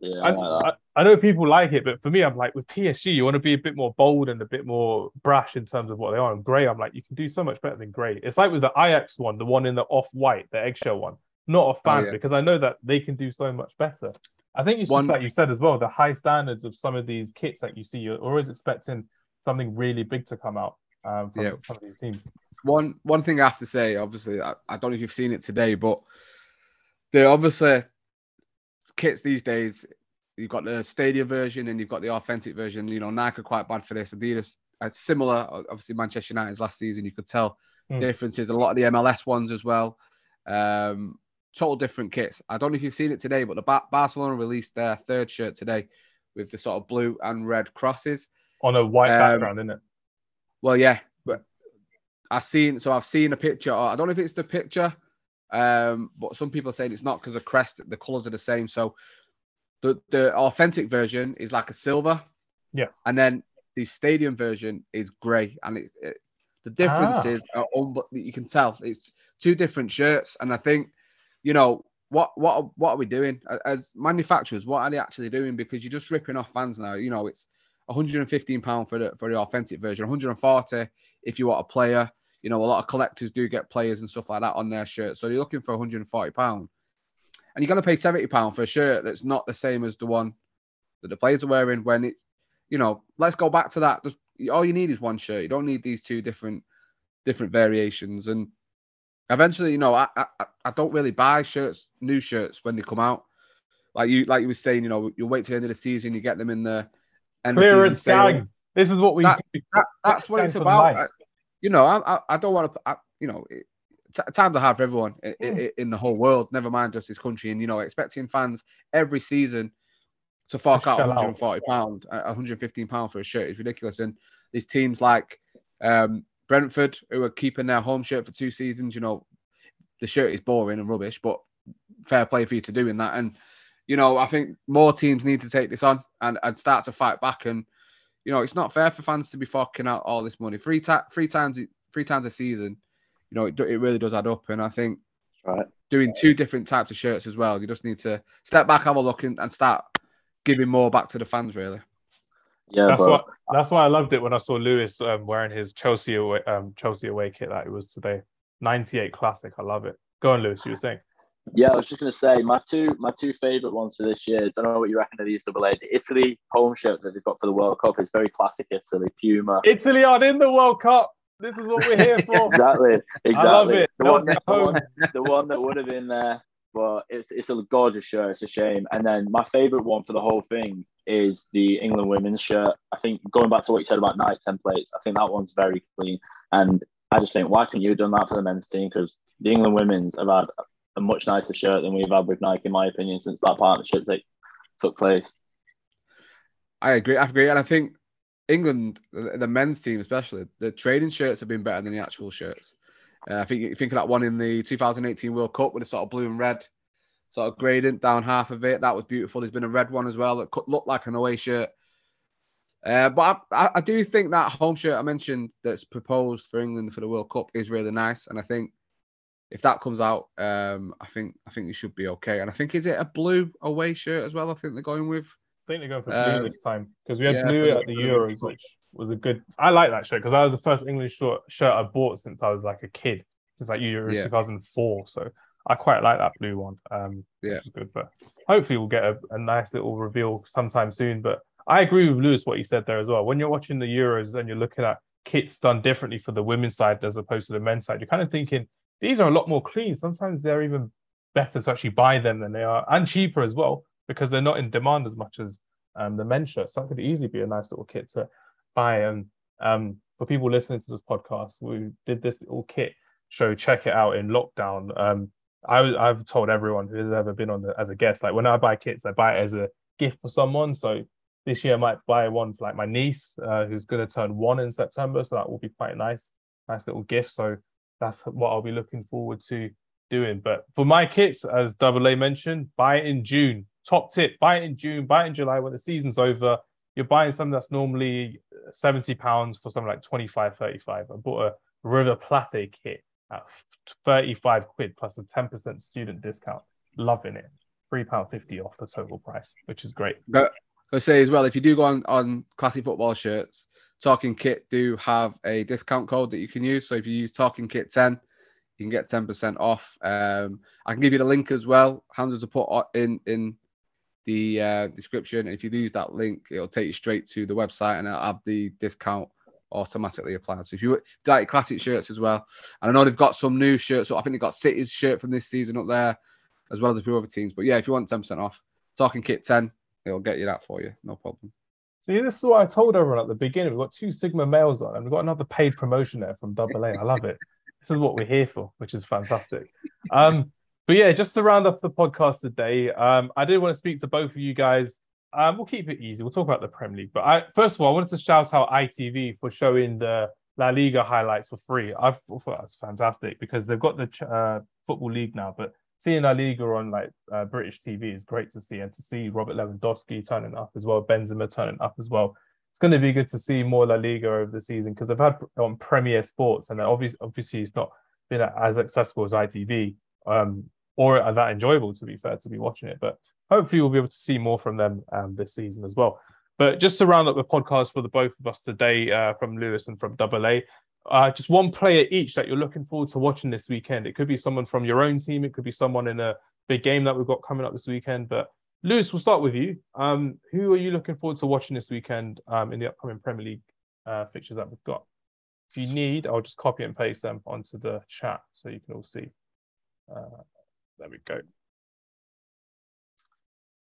yeah, I, I, I, know people like it, but for me, I'm like with PSG, you want to be a bit more bold and a bit more brash in terms of what they are. And grey, I'm like, you can do so much better than grey. It's like with the Ajax one, the one in the off white, the eggshell one. Not a oh, fan oh, yeah. because I know that they can do so much better. I think it's one, just like you said as well, the high standards of some of these kits that you see, you're always expecting something really big to come out um, from yeah. some of these teams. One one thing I have to say, obviously, I, I don't know if you've seen it today, but the obviously kits these days. You've got the stadium version and you've got the authentic version. You know, Nike are quite bad for this. Adidas are similar. Obviously, Manchester United's last season, you could tell mm. differences. A lot of the MLS ones as well. Um, total different kits. I don't know if you've seen it today, but the ba- Barcelona released their third shirt today with the sort of blue and red crosses on a white um, background, isn't it? Well, yeah, but I've seen so I've seen a picture. I don't know if it's the picture, um, but some people are saying it's not because the crest, the colours are the same. So the the authentic version is like a silver. Yeah. And then the stadium version is grey, and it's it, the differences Ah. are un- you can tell it's two different shirts, and I think you know what what what are we doing as manufacturers? What are they actually doing? Because you're just ripping off fans now. You know, it's 115 pound for the for the authentic version, 140 if you want a player. You know, a lot of collectors do get players and stuff like that on their shirt, so you're looking for 140 pound, and you're to pay 70 pound for a shirt that's not the same as the one that the players are wearing. When it, you know, let's go back to that. Just all you need is one shirt. You don't need these two different different variations. And eventually, you know, I I, I don't really buy shirts, new shirts when they come out. Like you like you were saying, you know, you wait till the end of the season, you get them in the the Clearance gang. This is what we That- do. That, that's what it's about. I- you know, I, I, I don't want to, you know, it, t- times are hard for everyone Mm. in the whole world, never mind just this country. And, you know, expecting fans every season to fork out shell out. 140 pound, uh, 115 pound for a shirt is ridiculous. And these teams like um, Brentford, who are keeping their home shirt for two seasons, you know, the shirt is boring and rubbish, but fair play for you to doing that. And, you know, I think more teams need to take this on and, and start to fight back. And, you know, it's not fair for fans to be forking out all this money three, ti- three times three times a season. You know, it, it really does add up. And I think Right. doing two different types of shirts as well, you just need to step back, have a look, and, and start giving more back to the fans. Really, Yeah, That's bro. what. That's why I loved it when I saw Lewis um, wearing his Chelsea away, um, Chelsea away kit that it was today. 98 classic. I love it. Go on, Lewis. You were saying. Yeah, I was just gonna say my two my two favorite ones for this year. Don't know what you reckon of these double A. The Italy home shirt that they've got for the World Cup is very classic Italy Puma. Italy are in the World Cup. This is what we're here for. Exactly, exactly. I love it. The one, that, the, one, the one that would have been there, but it's it's a gorgeous shirt. It's a shame. And then my favorite one for the whole thing is the England women's shirt. I think going back to what you said about Nike templates, I think that one's very clean. And I just think why couldn't you have done that for the men's team? Because the England women's have had a much nicer shirt than we've had with Nike, in my opinion, since that partnership took place. I agree. I agree, and I think England, the men's team especially, the training shirts have been better than the actual shirts. Uh, I think you think of that one in the 2018 World Cup with the sort of blue and red sort of gradient down half of it. That was beautiful. There's been a red one as well that could look like an away shirt. Uh, but I, I do think that home shirt I mentioned that's proposed for England for the World Cup is really nice, and I think if that comes out, um, I think I think it should be okay. And I think is it a blue away shirt as well? I think they're going with. I think they're going for blue Um, this time because we had yeah, blue at the Euros, which was a good. I like that shirt because that was the first English short shirt I bought since I was like a kid, since like Euro Yeah. 2004. So I quite like that blue one. Um, Yeah. good. But hopefully we'll get a, a nice little reveal sometime soon. But I agree with Lewis what he said there as well. When you're watching the Euros and you're looking at kits done differently for the women's side as opposed to the men's side, you're kind of thinking these are a lot more clean. Sometimes they're even better to actually buy them than they are, and cheaper as well because they're not in demand as much as um, the men's shirts. So that could easily be a nice little kit to buy. And um, for people listening to this podcast, we did this little kit show. Check it out in lockdown. Um, I, I've told everyone who has ever been on the, as a guest, like when I buy kits, I buy it as a gift for someone. So this year I might buy one for like my niece, uh, who's going to turn one in September. So that will be quite nice, nice little gift. So that's what I'll be looking forward to doing. But for my kits, as Double A mentioned, buy it in June. Top tip: buy it in June, buy it in July when the season's over. You're buying something that's normally 70 pounds for something like 25, 35. I bought a River Plate kit at 35 quid plus a 10% student discount. Loving it. £3.50 off the total price, which is great. I say as well, if you do go on, on classic football shirts, Talking Kit do have a discount code that you can use. So if you use Talking Kit 10, you can get 10% off. Um, I can give you the link as well. Hamza to put in in the uh, description. If you use that link, it'll take you straight to the website and it'll have the discount automatically applied. So if you like classic shirts as well, and I know they've got some new shirts. So I think they've got City's shirt from this season up there, as well as a few other teams. But yeah, if you want 10% off, Talking Kit 10, it'll get you that for you. No problem. See, this is what I told everyone at the beginning. We've got two Sigma males on, and we've got another paid promotion there from Double A. I love it. This is what we're here for, which is fantastic. Um, but yeah, just to round up the podcast today, um, I did want to speak to both of you guys. Um, we'll keep it easy. We'll talk about the Premier League. But I, first of all, I wanted to shout out ITV for showing the La Liga highlights for free. I thought that's fantastic because they've got the uh, Football League now, but seeing La Liga on like uh, British TV is great to see, and to see Robert Lewandowski turning up as well, Benzema turning up as well. It's going to be good to see more La Liga over the season because I've had on Premier Sports, and obviously, obviously, it's not been as accessible as ITV um, or that enjoyable. To be fair, to be watching it, but hopefully, we'll be able to see more from them um, this season as well. But just to round up the podcast for the both of us today, uh, from Lewis and from Double A, uh, just one player each that you're looking forward to watching this weekend. It could be someone from your own team. It could be someone in a big game that we've got coming up this weekend. But Lewis, we'll start with you. Um, who are you looking forward to watching this weekend um, in the upcoming Premier League uh, fixtures that we've got? If you need, I'll just copy and paste them onto the chat so you can all see. Uh, there we go.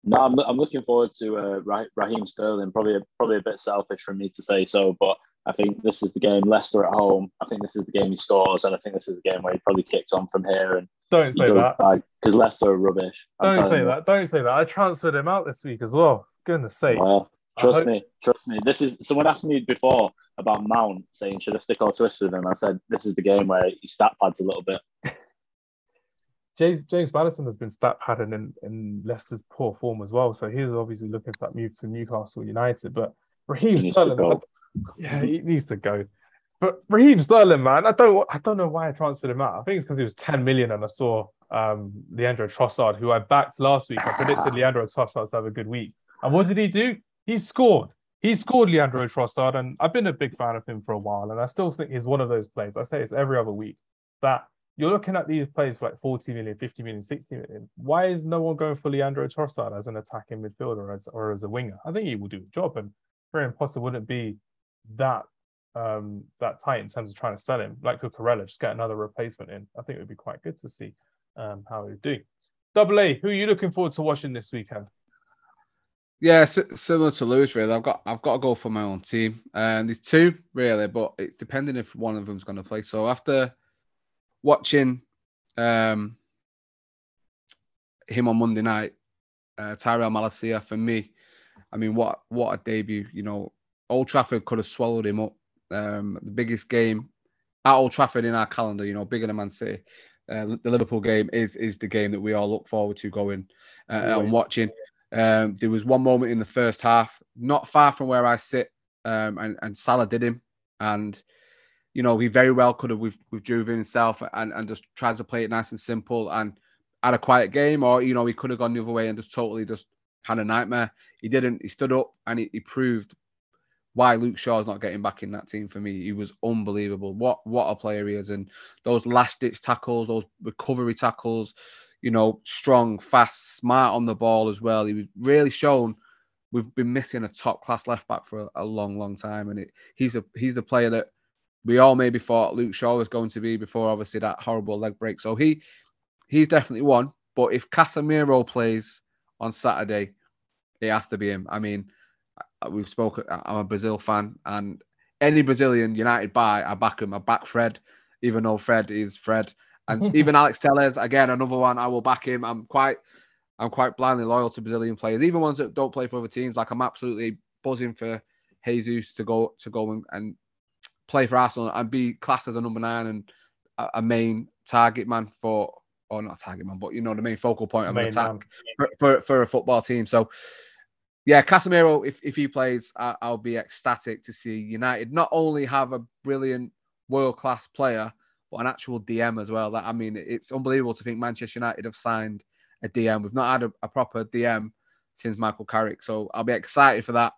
No, I'm, I'm looking forward to uh, Raheem Sterling. Probably probably a bit selfish for me to say so, but I think this is the game. Leicester at home. I think this is the game he scores, and I think this is the game where he probably kicks on from here. And don't say that because Leicester are rubbish. I'm don't say that. Don't say that. I transferred him out this week as well. Goodness sake. Well, trust hope... me. Trust me. This is someone asked me before about Mount, saying should I stick or twist with him. I said this is the game where he stat pads a little bit. James James Maddison has been stat padding in, in Leicester's poor form as well. So he's obviously looking for that move to Newcastle United. But Raheem Sterling, yeah, he needs to go. But Raheem Sterling, man, I don't I don't know why I transferred him out. I think it's because he was 10 million and I saw um, Leandro Trossard, who I backed last week. I predicted Leandro Trossard to have a good week. And what did he do? He scored. He scored Leandro Trossard, and I've been a big fan of him for a while. And I still think he's one of those players. I say it's every other week that you're looking at these players for like 40 million, 50 million, 60 million. Why is no one going for Leandro Trossard as an attacking midfielder or as, or as a winger? I think he will do the job. And Graham Potter wouldn't be that um, that tight in terms of trying to sell him, like Cucurella, just get another replacement in. I think it would be quite good to see um, how he would do. Double A, who are you looking forward to watching this weekend? Yeah, similar to Lewis, really. I've got I've got to go for my own team, and there's two really, but it's depending if one of them's going to play. So after watching um, him on Monday night, uh, Tyrell Malacia for me, I mean, what what a debut! You know, Old Trafford could have swallowed him up. Um, the biggest game at Old Trafford in our calendar, you know, bigger than Man City. Uh, the Liverpool game is is the game that we all look forward to going uh, and watching. Um, there was one moment in the first half, not far from where I sit, um, and and Salah did him, and you know he very well could have with withdrew himself and and just tried to play it nice and simple and had a quiet game, or you know he could have gone the other way and just totally just had a nightmare. He didn't. He stood up and he, he proved why Luke Shaw's not getting back in that team for me. He was unbelievable. What what a player he is, and those last ditch tackles, those recovery tackles, you know, strong, fast, smart on the ball as well. He was really shown. We've been missing a top class left back for a, a long, long time, and it, he's a he's a player that we all maybe thought Luke Shaw was going to be before obviously that horrible leg break. So he he's definitely one. But if Casemiro plays on Saturday, it has to be him. I mean, Uh, we've spoken. Uh, I'm a Brazil fan, and any Brazilian United buy, I back him. I back Fred, even though Fred is Fred, and even Alex Telles, again, another one. I will back him. I'm quite, I'm quite blindly loyal to Brazilian players, even ones that don't play for other teams. Like I'm absolutely buzzing for Jesus to go to go and, and play for Arsenal and be classed as a number nine and a, a main target man for, or not target man, but you know the main focal point of main an attack for, for, for a football team. So yeah, Casemiro, if, if he plays, I, will be ecstatic to see United not only have a brilliant world class player, but an actual DM as well. That I mean, it's unbelievable to think Manchester United have signed a DM. We've not had a, a proper DM since Michael Carrick, so I'll be excited for that.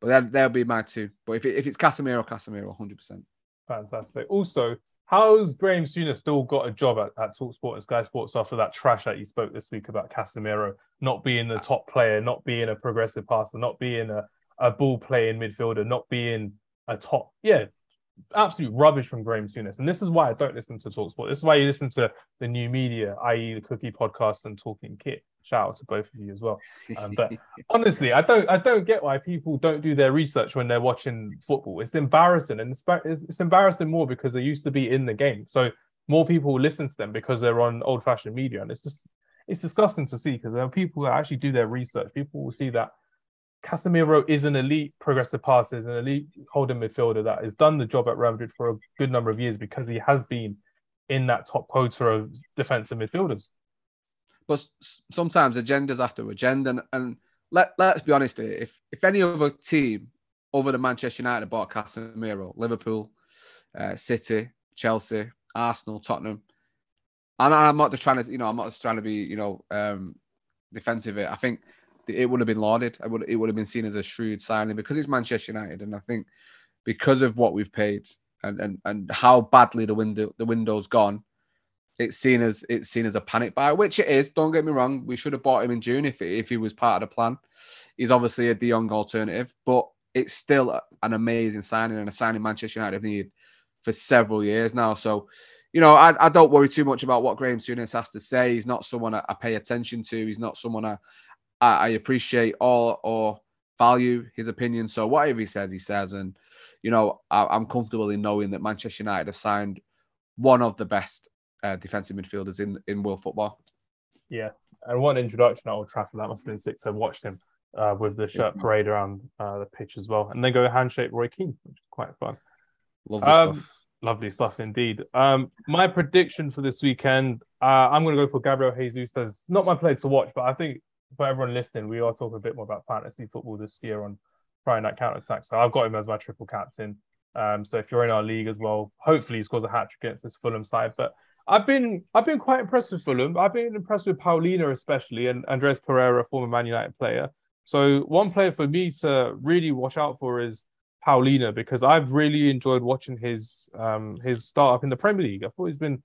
But that, will be my two. But if, it, if it's Casemiro, Casemiro, 100%. Fantastic. Also, How's Graham Souness still got a job at, at Talksport and Sky Sports after that trash that he spoke this week about Casemiro not being the top player, not being a progressive passer, not being a, a ball playing midfielder, not being a top, yeah, absolute rubbish from Graham Souness. And this is why I don't listen to Talksport. This is why you listen to the new media, i.e., the Cookie Podcast and Talking Kit. Shout out to both of you as well. Um, but honestly, I don't, I don't get why people don't do their research when they're watching football. It's embarrassing, and it's, it's embarrassing more because they used to be in the game. So more people listen to them because they're on old-fashioned media, and it's just, it's disgusting to see because there are people that actually do their research. People will see that Casemiro is an elite progressive passer, is an elite holding midfielder that has done the job at Real Madrid for a good number of years because he has been in that top quota of defensive midfielders. but sometimes agendas after agenda, and, and let let's be honest here. If if any other team over the Manchester United bought Casemiro, Liverpool, uh, City, Chelsea, Arsenal, Tottenham, and I'm not just trying to, you know, I'm not just trying to be, you know, um, defensive. It. I think it would have been lauded. I would it would have been seen as a shrewd signing because it's Manchester United, and I think because of what we've paid and and, and how badly the window the window's gone, it's seen as it's seen as a panic buy, which it is. Don't get me wrong. We should have bought him in June if if he was part of the plan. He's obviously a De Jong alternative, but it's still an amazing signing and a signing Manchester United have needed for several years now. So, you know, I, I don't worry too much about what Graham Souness has to say. He's not someone I, I pay attention to. He's not someone I, I, appreciate or or value his opinion. So whatever he says, he says, and you know, I, am comfortable in knowing that Manchester United have signed one of the best uh, defensive midfielders in in world football. Yeah, and one introduction at Old Trafford that must have been six. I watched him uh, with the shirt parade around uh, the pitch as well, and then go handshake Roy Keane, which is quite fun. Lovely um, stuff. Lovely stuff indeed. Um, my prediction for this weekend, uh, I'm going to go for Gabriel Jesus. As not my player to watch, but I think for everyone listening, we are talking a bit more about fantasy football this year on Friday Night Counter Attack. So I've got him as my triple captain. Um, so if you're in our league as well, hopefully he scores a hat trick against this Fulham side. But I've been I've been quite impressed with Fulham. I've been impressed with Palhinha especially and Andreas Pereira, former Man United player. So one player for me to really watch out for is Palhinha because I've really enjoyed watching his um his start up in the Premier League. I thought he's been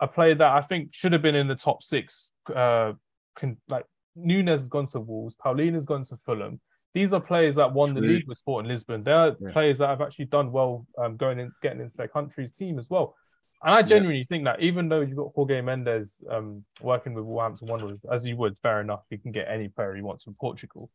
a player that I think should have been in the top six. Uh, can, like Nunes has gone to Wolves, Palhinha's gone to Fulham. These are players that won True. the league with Sporting Lisbon. They're yeah. players that have actually done well um, going in, getting into their country's team as well. And I genuinely yeah. think that even though you've got Jorge Mendes um, working with Wolverhampton Wanderers, as you would, fair enough, he can get any player he wants from Portugal.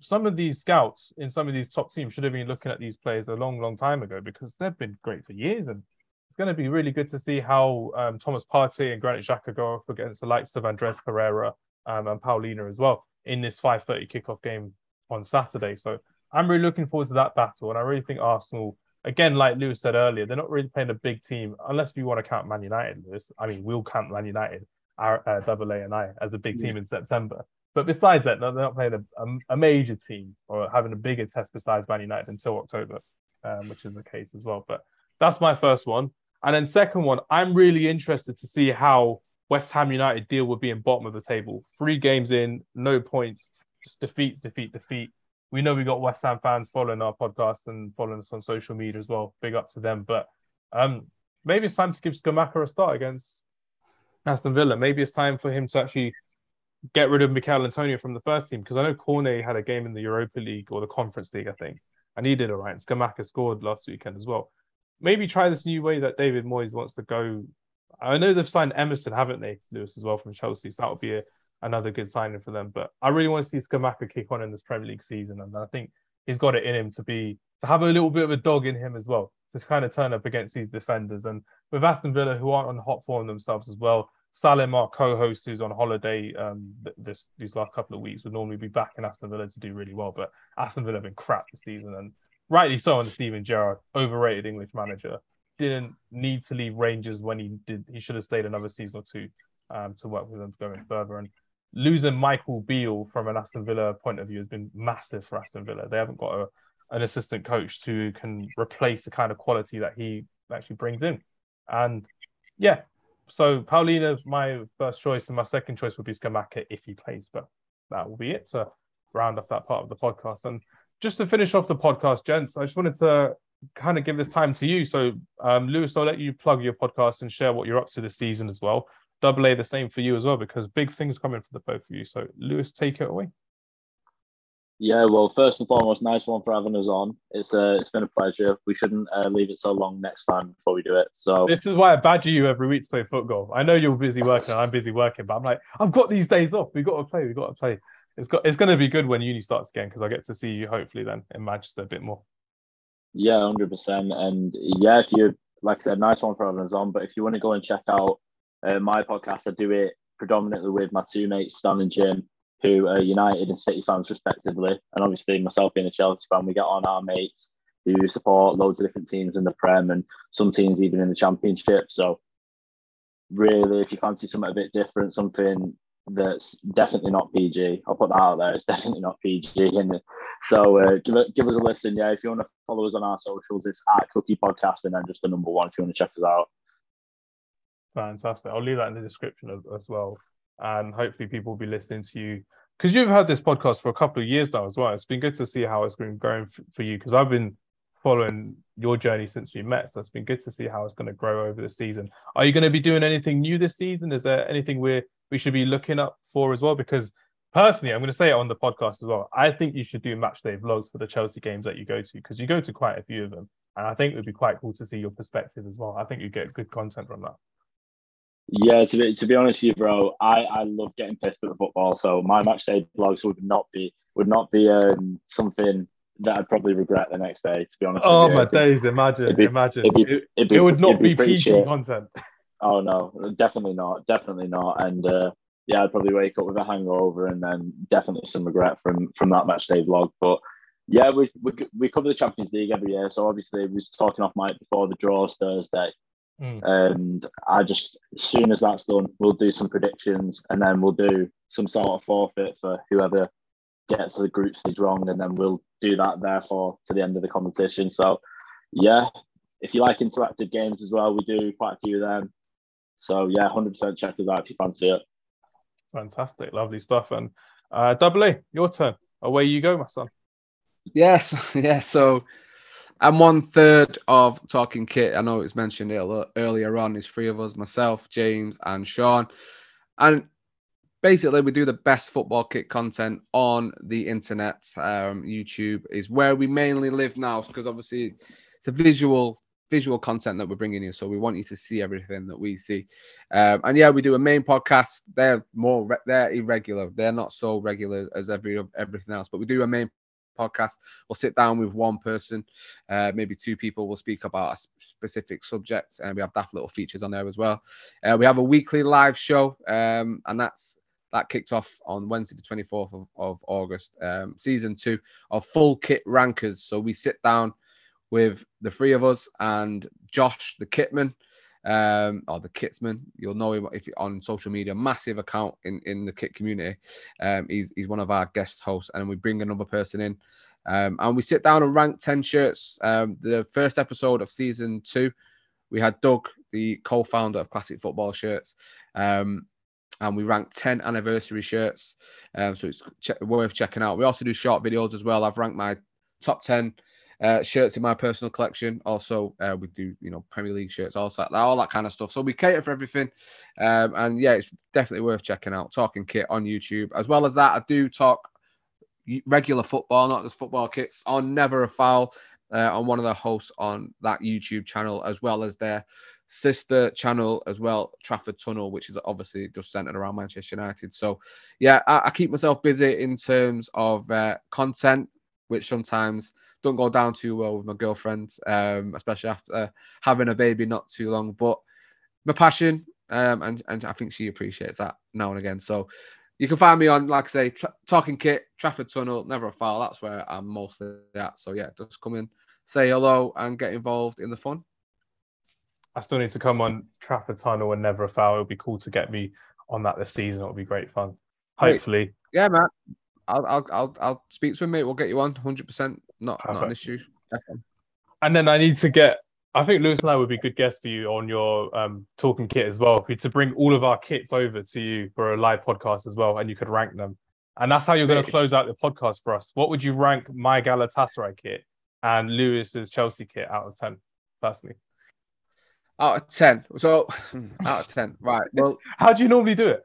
Some of these scouts in some of these top teams should have been looking at these players a long, long time ago because they've been great for years. And it's going to be really good to see how um, Thomas Partey and Granit Xhaka go off against the likes of Andreas Pereira um, and Palhinha as well in this 5.30 kickoff game on Saturday. So I'm really looking forward to that battle. And I really think Arsenal again, like Lewis said earlier, they're not really playing a big team unless you want to count Man United. Lewis. I mean, we'll count Man United, our uh, Double A and I, as a big team yeah. in September. But besides that, they're not playing a, a, a, major team or having a bigger test besides Man United until October, um, which is the case as well. But that's my first one. And then second one, I'm really interested to see how West Ham United deal with being bottom of the table. Three games in, no points, just defeat, defeat, defeat we know we got West Ham fans following our podcast and following us on social media as well. Big up to them. But um, maybe it's time to give Scamacca a start against Aston Villa. Maybe it's time for him to actually get rid of Michail Antonio from the first team because I know Cornet had a game in the Europa League or the Conference League, I think, and he did all right. And Scamacca scored last weekend as well. Maybe try this new way that David Moyes wants to go. I know they've signed Emerson, haven't they, Lewis, as well from Chelsea? So that would be a, another good signing for them. But I really want to see Scamacca kick on in this Premier League season, and I think he's got it in him to be to have a little bit of a dog in him as well to kind of turn up against these defenders. And with Aston Villa, who aren't on hot form themselves as well, Salim, our co-host, who's on holiday um, this these last couple of weeks, would normally be back in Aston Villa to do really well. But Aston Villa have been crap this season, and rightly so under Steven Gerrard, overrated English manager. Didn't need to leave Rangers when he did. He should have stayed another season or two um, to work with them going further. And losing Michael Beale from an Aston Villa point of view has been massive for Aston Villa. They haven't got a, an assistant coach who can replace the kind of quality that he actually brings in. And yeah, so Palhinha's my first choice, and my second choice would be Scamacca if he plays. But that will be it to round off that part of the podcast. And just to finish off the podcast, gents, I just wanted to kind of give this time to you. So, um, Lewis, I'll let you plug your podcast and share what you're up to this season as well double A the same for you as well because big things coming for the both of you. So Lewis, take it away. Yeah, well, first and foremost, nice one for having us on. It's uh, it's been a pleasure. We shouldn't uh, leave it so long next time before we do it. So this is why I badger you every week to play football. I know you're busy working, I'm busy working, but I'm like, I've got these days off. We got to play. We got to play. It's got it's going to be good when uni starts again because I get to see you hopefully then in Manchester a bit more. Yeah, hundred percent. And yeah, if you like I said, nice one for having us on. But if you want to go and check out uh, my podcast, I do it predominantly with my two mates, Stan and Jim, who are United and City fans respectively. And obviously, myself being a Chelsea fan, we get on our mates who support loads of different teams in the Prem and some teams even in the Championship. So, really, if you fancy something a bit different, something that's definitely not PG. I'll put that out there. It's definitely not PG. And so uh, give it, give us a listen. Yeah, if you want to follow us on our socials, it's at Cookie Podcast, and then just the number one if you want to check us out. Fantastic. I'll leave that in the description as, as well, and hopefully people will be listening to you because you've had this podcast for a couple of years now as well. It's been good to see how it's been going for, you because I've been following your journey since we met. So it's been good to see how it's going to grow over the season. Are you going to be doing anything new this season? Is there anything we we should be looking up for as well? Because personally, I'm going to say it on the podcast as well. I think you should do match day vlogs for the Chelsea games that you go to because you go to quite a few of them, and I think it would be quite cool to see your perspective as well. I think you get good content from that. Yeah, to be to be honest with you, bro, I, I love getting pissed at the football. So my match day vlogs would not be would not be um, something that I'd probably regret the next day. To be honest. Oh my days! Imagine, be, imagine. It'd be, it'd it would not be, PG shit. content. Oh no, definitely not, definitely not. And uh, yeah, I'd probably wake up with a hangover and then definitely some regret from from that match day vlog. But yeah, we we, we cover the Champions League every year, so obviously we was talking off mic before the draws Thursday. Mm. And I just, as soon as that's done, we'll do some predictions and then we'll do some sort of forfeit for whoever gets the group stage wrong, and then we'll do that therefore to the end of the competition. So, yeah, if you like interactive games as well, we do quite a few of them. So yeah, hundred percent check us out if you fancy it. Fantastic, lovely stuff. And uh, double A, your turn. Away you go, my son. Yes, yeah. So I'm one third of Talking Kit. I know it's mentioned earlier on. It's three of us: myself, James, and Sean. And basically we do the best football kit content on the internet um, youtube is where we mainly live now because obviously it's a visual visual content that we're bringing you so we want you to see everything that we see um, and yeah we do a main podcast they're more re- they're irregular they're not so regular as every everything else but we do a main podcast we'll sit down with one person uh, maybe two people will speak about a specific subject and we have daft little features on there as well uh, we have a weekly live show um, and that's that kicked off on Wednesday, the 24th of, of August, um, season two of Full Kit Rankers. So we sit down with the three of us and Josh, the kitman, um, or the kitsman. You'll know him if on social media, massive account in, in the kit community. Um, he's, he's one of our guest hosts, and we bring another person in. Um, and we sit down and rank 10 shirts. Um, the first episode of season two, we had Doug, the co founder of Classic Football Shirts. Um, and we ranked 10 anniversary shirts. Um, so it's worth checking out. We also do short videos as well. I've ranked my top 10 uh, shirts in my personal collection. Also, uh, we do, you know, Premier League shirts, all that, all that kind of stuff. So we cater for everything. Um, and yeah, it's definitely worth checking out. Talking Kit on YouTube. As well as that, I do talk regular football, not just football kits, on Never a Foul. Uh, on one of the hosts on that YouTube channel, as well as their sister channel as well, Trafford Tunnel, which is obviously just centered around Manchester United. So, yeah, I, I keep myself busy in terms of uh, content, which sometimes don't go down too well with my girlfriend, um, especially after having a baby not too long. But my passion, um, and and I think she appreciates that now and again. So. You can find me on, like I say, tra- Talking Kit, Trafford Tunnel, Never a Foul. That's where I'm mostly at. So yeah, just come in, say hello, and get involved in the fun. I still need to come on Trafford Tunnel and Never a Foul. It'll be cool to get me on that this season. It'll be great fun. Hopefully. Yeah, man. I'll I'll I'll, I'll speak to him, mate. We'll get you on 100. percent Not Perfect. not an issue. And then I need to get. I think Lewis and I would be good guests for you on your um, talking kit as well. To bring all of our kits over to you for a live podcast as well, and you could rank them. And that's how you're going to close out the podcast for us. What would you rank my Galatasaray kit and Lewis's Chelsea kit out of ten, personally? Out of ten. So out of ten. Right. Well, how do you normally do it?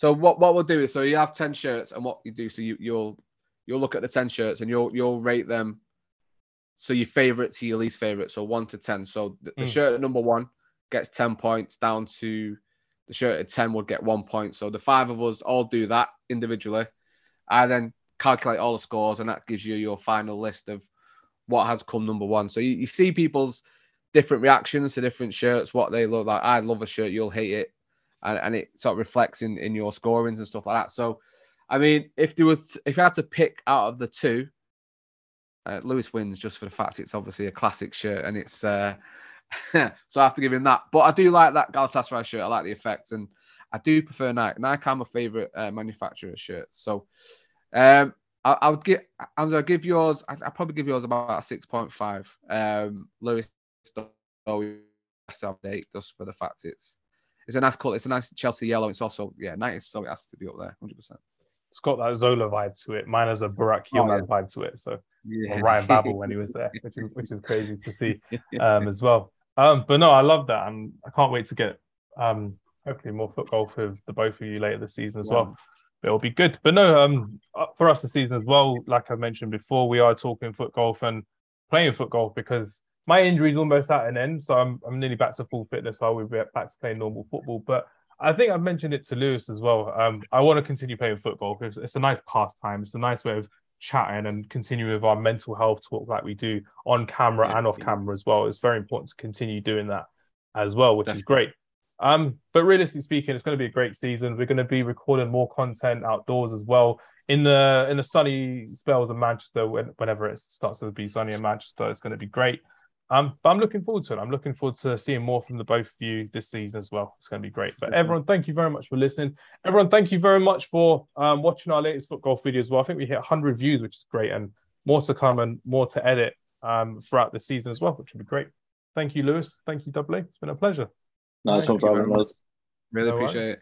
So what what we'll do is so you have ten shirts, and what you do so you you'll you'll look at the ten shirts and you'll you'll rate them. So your favorite to your least favorite. So one to ten. So the, the mm. shirt number one gets ten points. Down to the shirt at ten would get one point. So the five of us all do that individually. I then calculate all the scores, and that gives you your final list of what has come number one. So you, you see people's different reactions to different shirts, what they look like. I love a shirt, you'll hate it. And, and it sort of reflects in, in your scorings and stuff like that. So, I mean, if there was, if you had to pick out of the two, uh, Lewis wins just for the fact it's obviously a classic shirt and it's, uh, so I have to give him that. But I do like that Galatasaray shirt. I like the effect and I do prefer Nike. Nike are my favorite uh, manufacturer shirts. So um, I, I would give Hamza, I'll give yours. I, will probably give yours about six point five. Um, Lewis update just for the fact it's it's a nice color. It's a nice Chelsea yellow. It's also yeah nice, so it has to be up there, hundred percent. It's got that Zola vibe to it. Mine has a Burak Yilmaz oh, yeah. vibe to it. So yeah. Ryan Babel when he was there, which is which is crazy to see um, as well. Um, but no, I love that, and I can't wait to get um, hopefully more foot golf with the both of you later this season as wow. well. It'll be good. But no, um, uh, for us this season as well, like I mentioned before, we are talking foot golf and playing foot golf because my injury is almost at an end, so I'm I'm nearly back to full fitness. So we'll be back to playing normal football. But I think I've mentioned it to Lewis as well. Um, I want to continue playing football because it's a nice pastime. It's a nice way of chatting and continuing with our mental health talk like we do on camera yeah, and off yeah. camera as well. It's very important to continue doing that as well, which Definitely. is great. Um, but realistically speaking, it's going to be a great season. We're going to be recording more content outdoors as well in the in the sunny spells of Manchester. When, whenever it starts to be sunny in Manchester, it's going to be great. Um, but I'm looking forward to it. I'm looking forward to seeing more from the both of you this season as well. It's going to be great. But everyone, thank you very much for listening. Everyone, thank you very much for um, watching our latest foot golf video as well. I think we hit 100 views, which is great, and more to come and more to edit um, throughout the season as well, which will be great. Thank you, Lewis. Thank you, Double It's been a pleasure. Nice one for having us. Really appreciate it.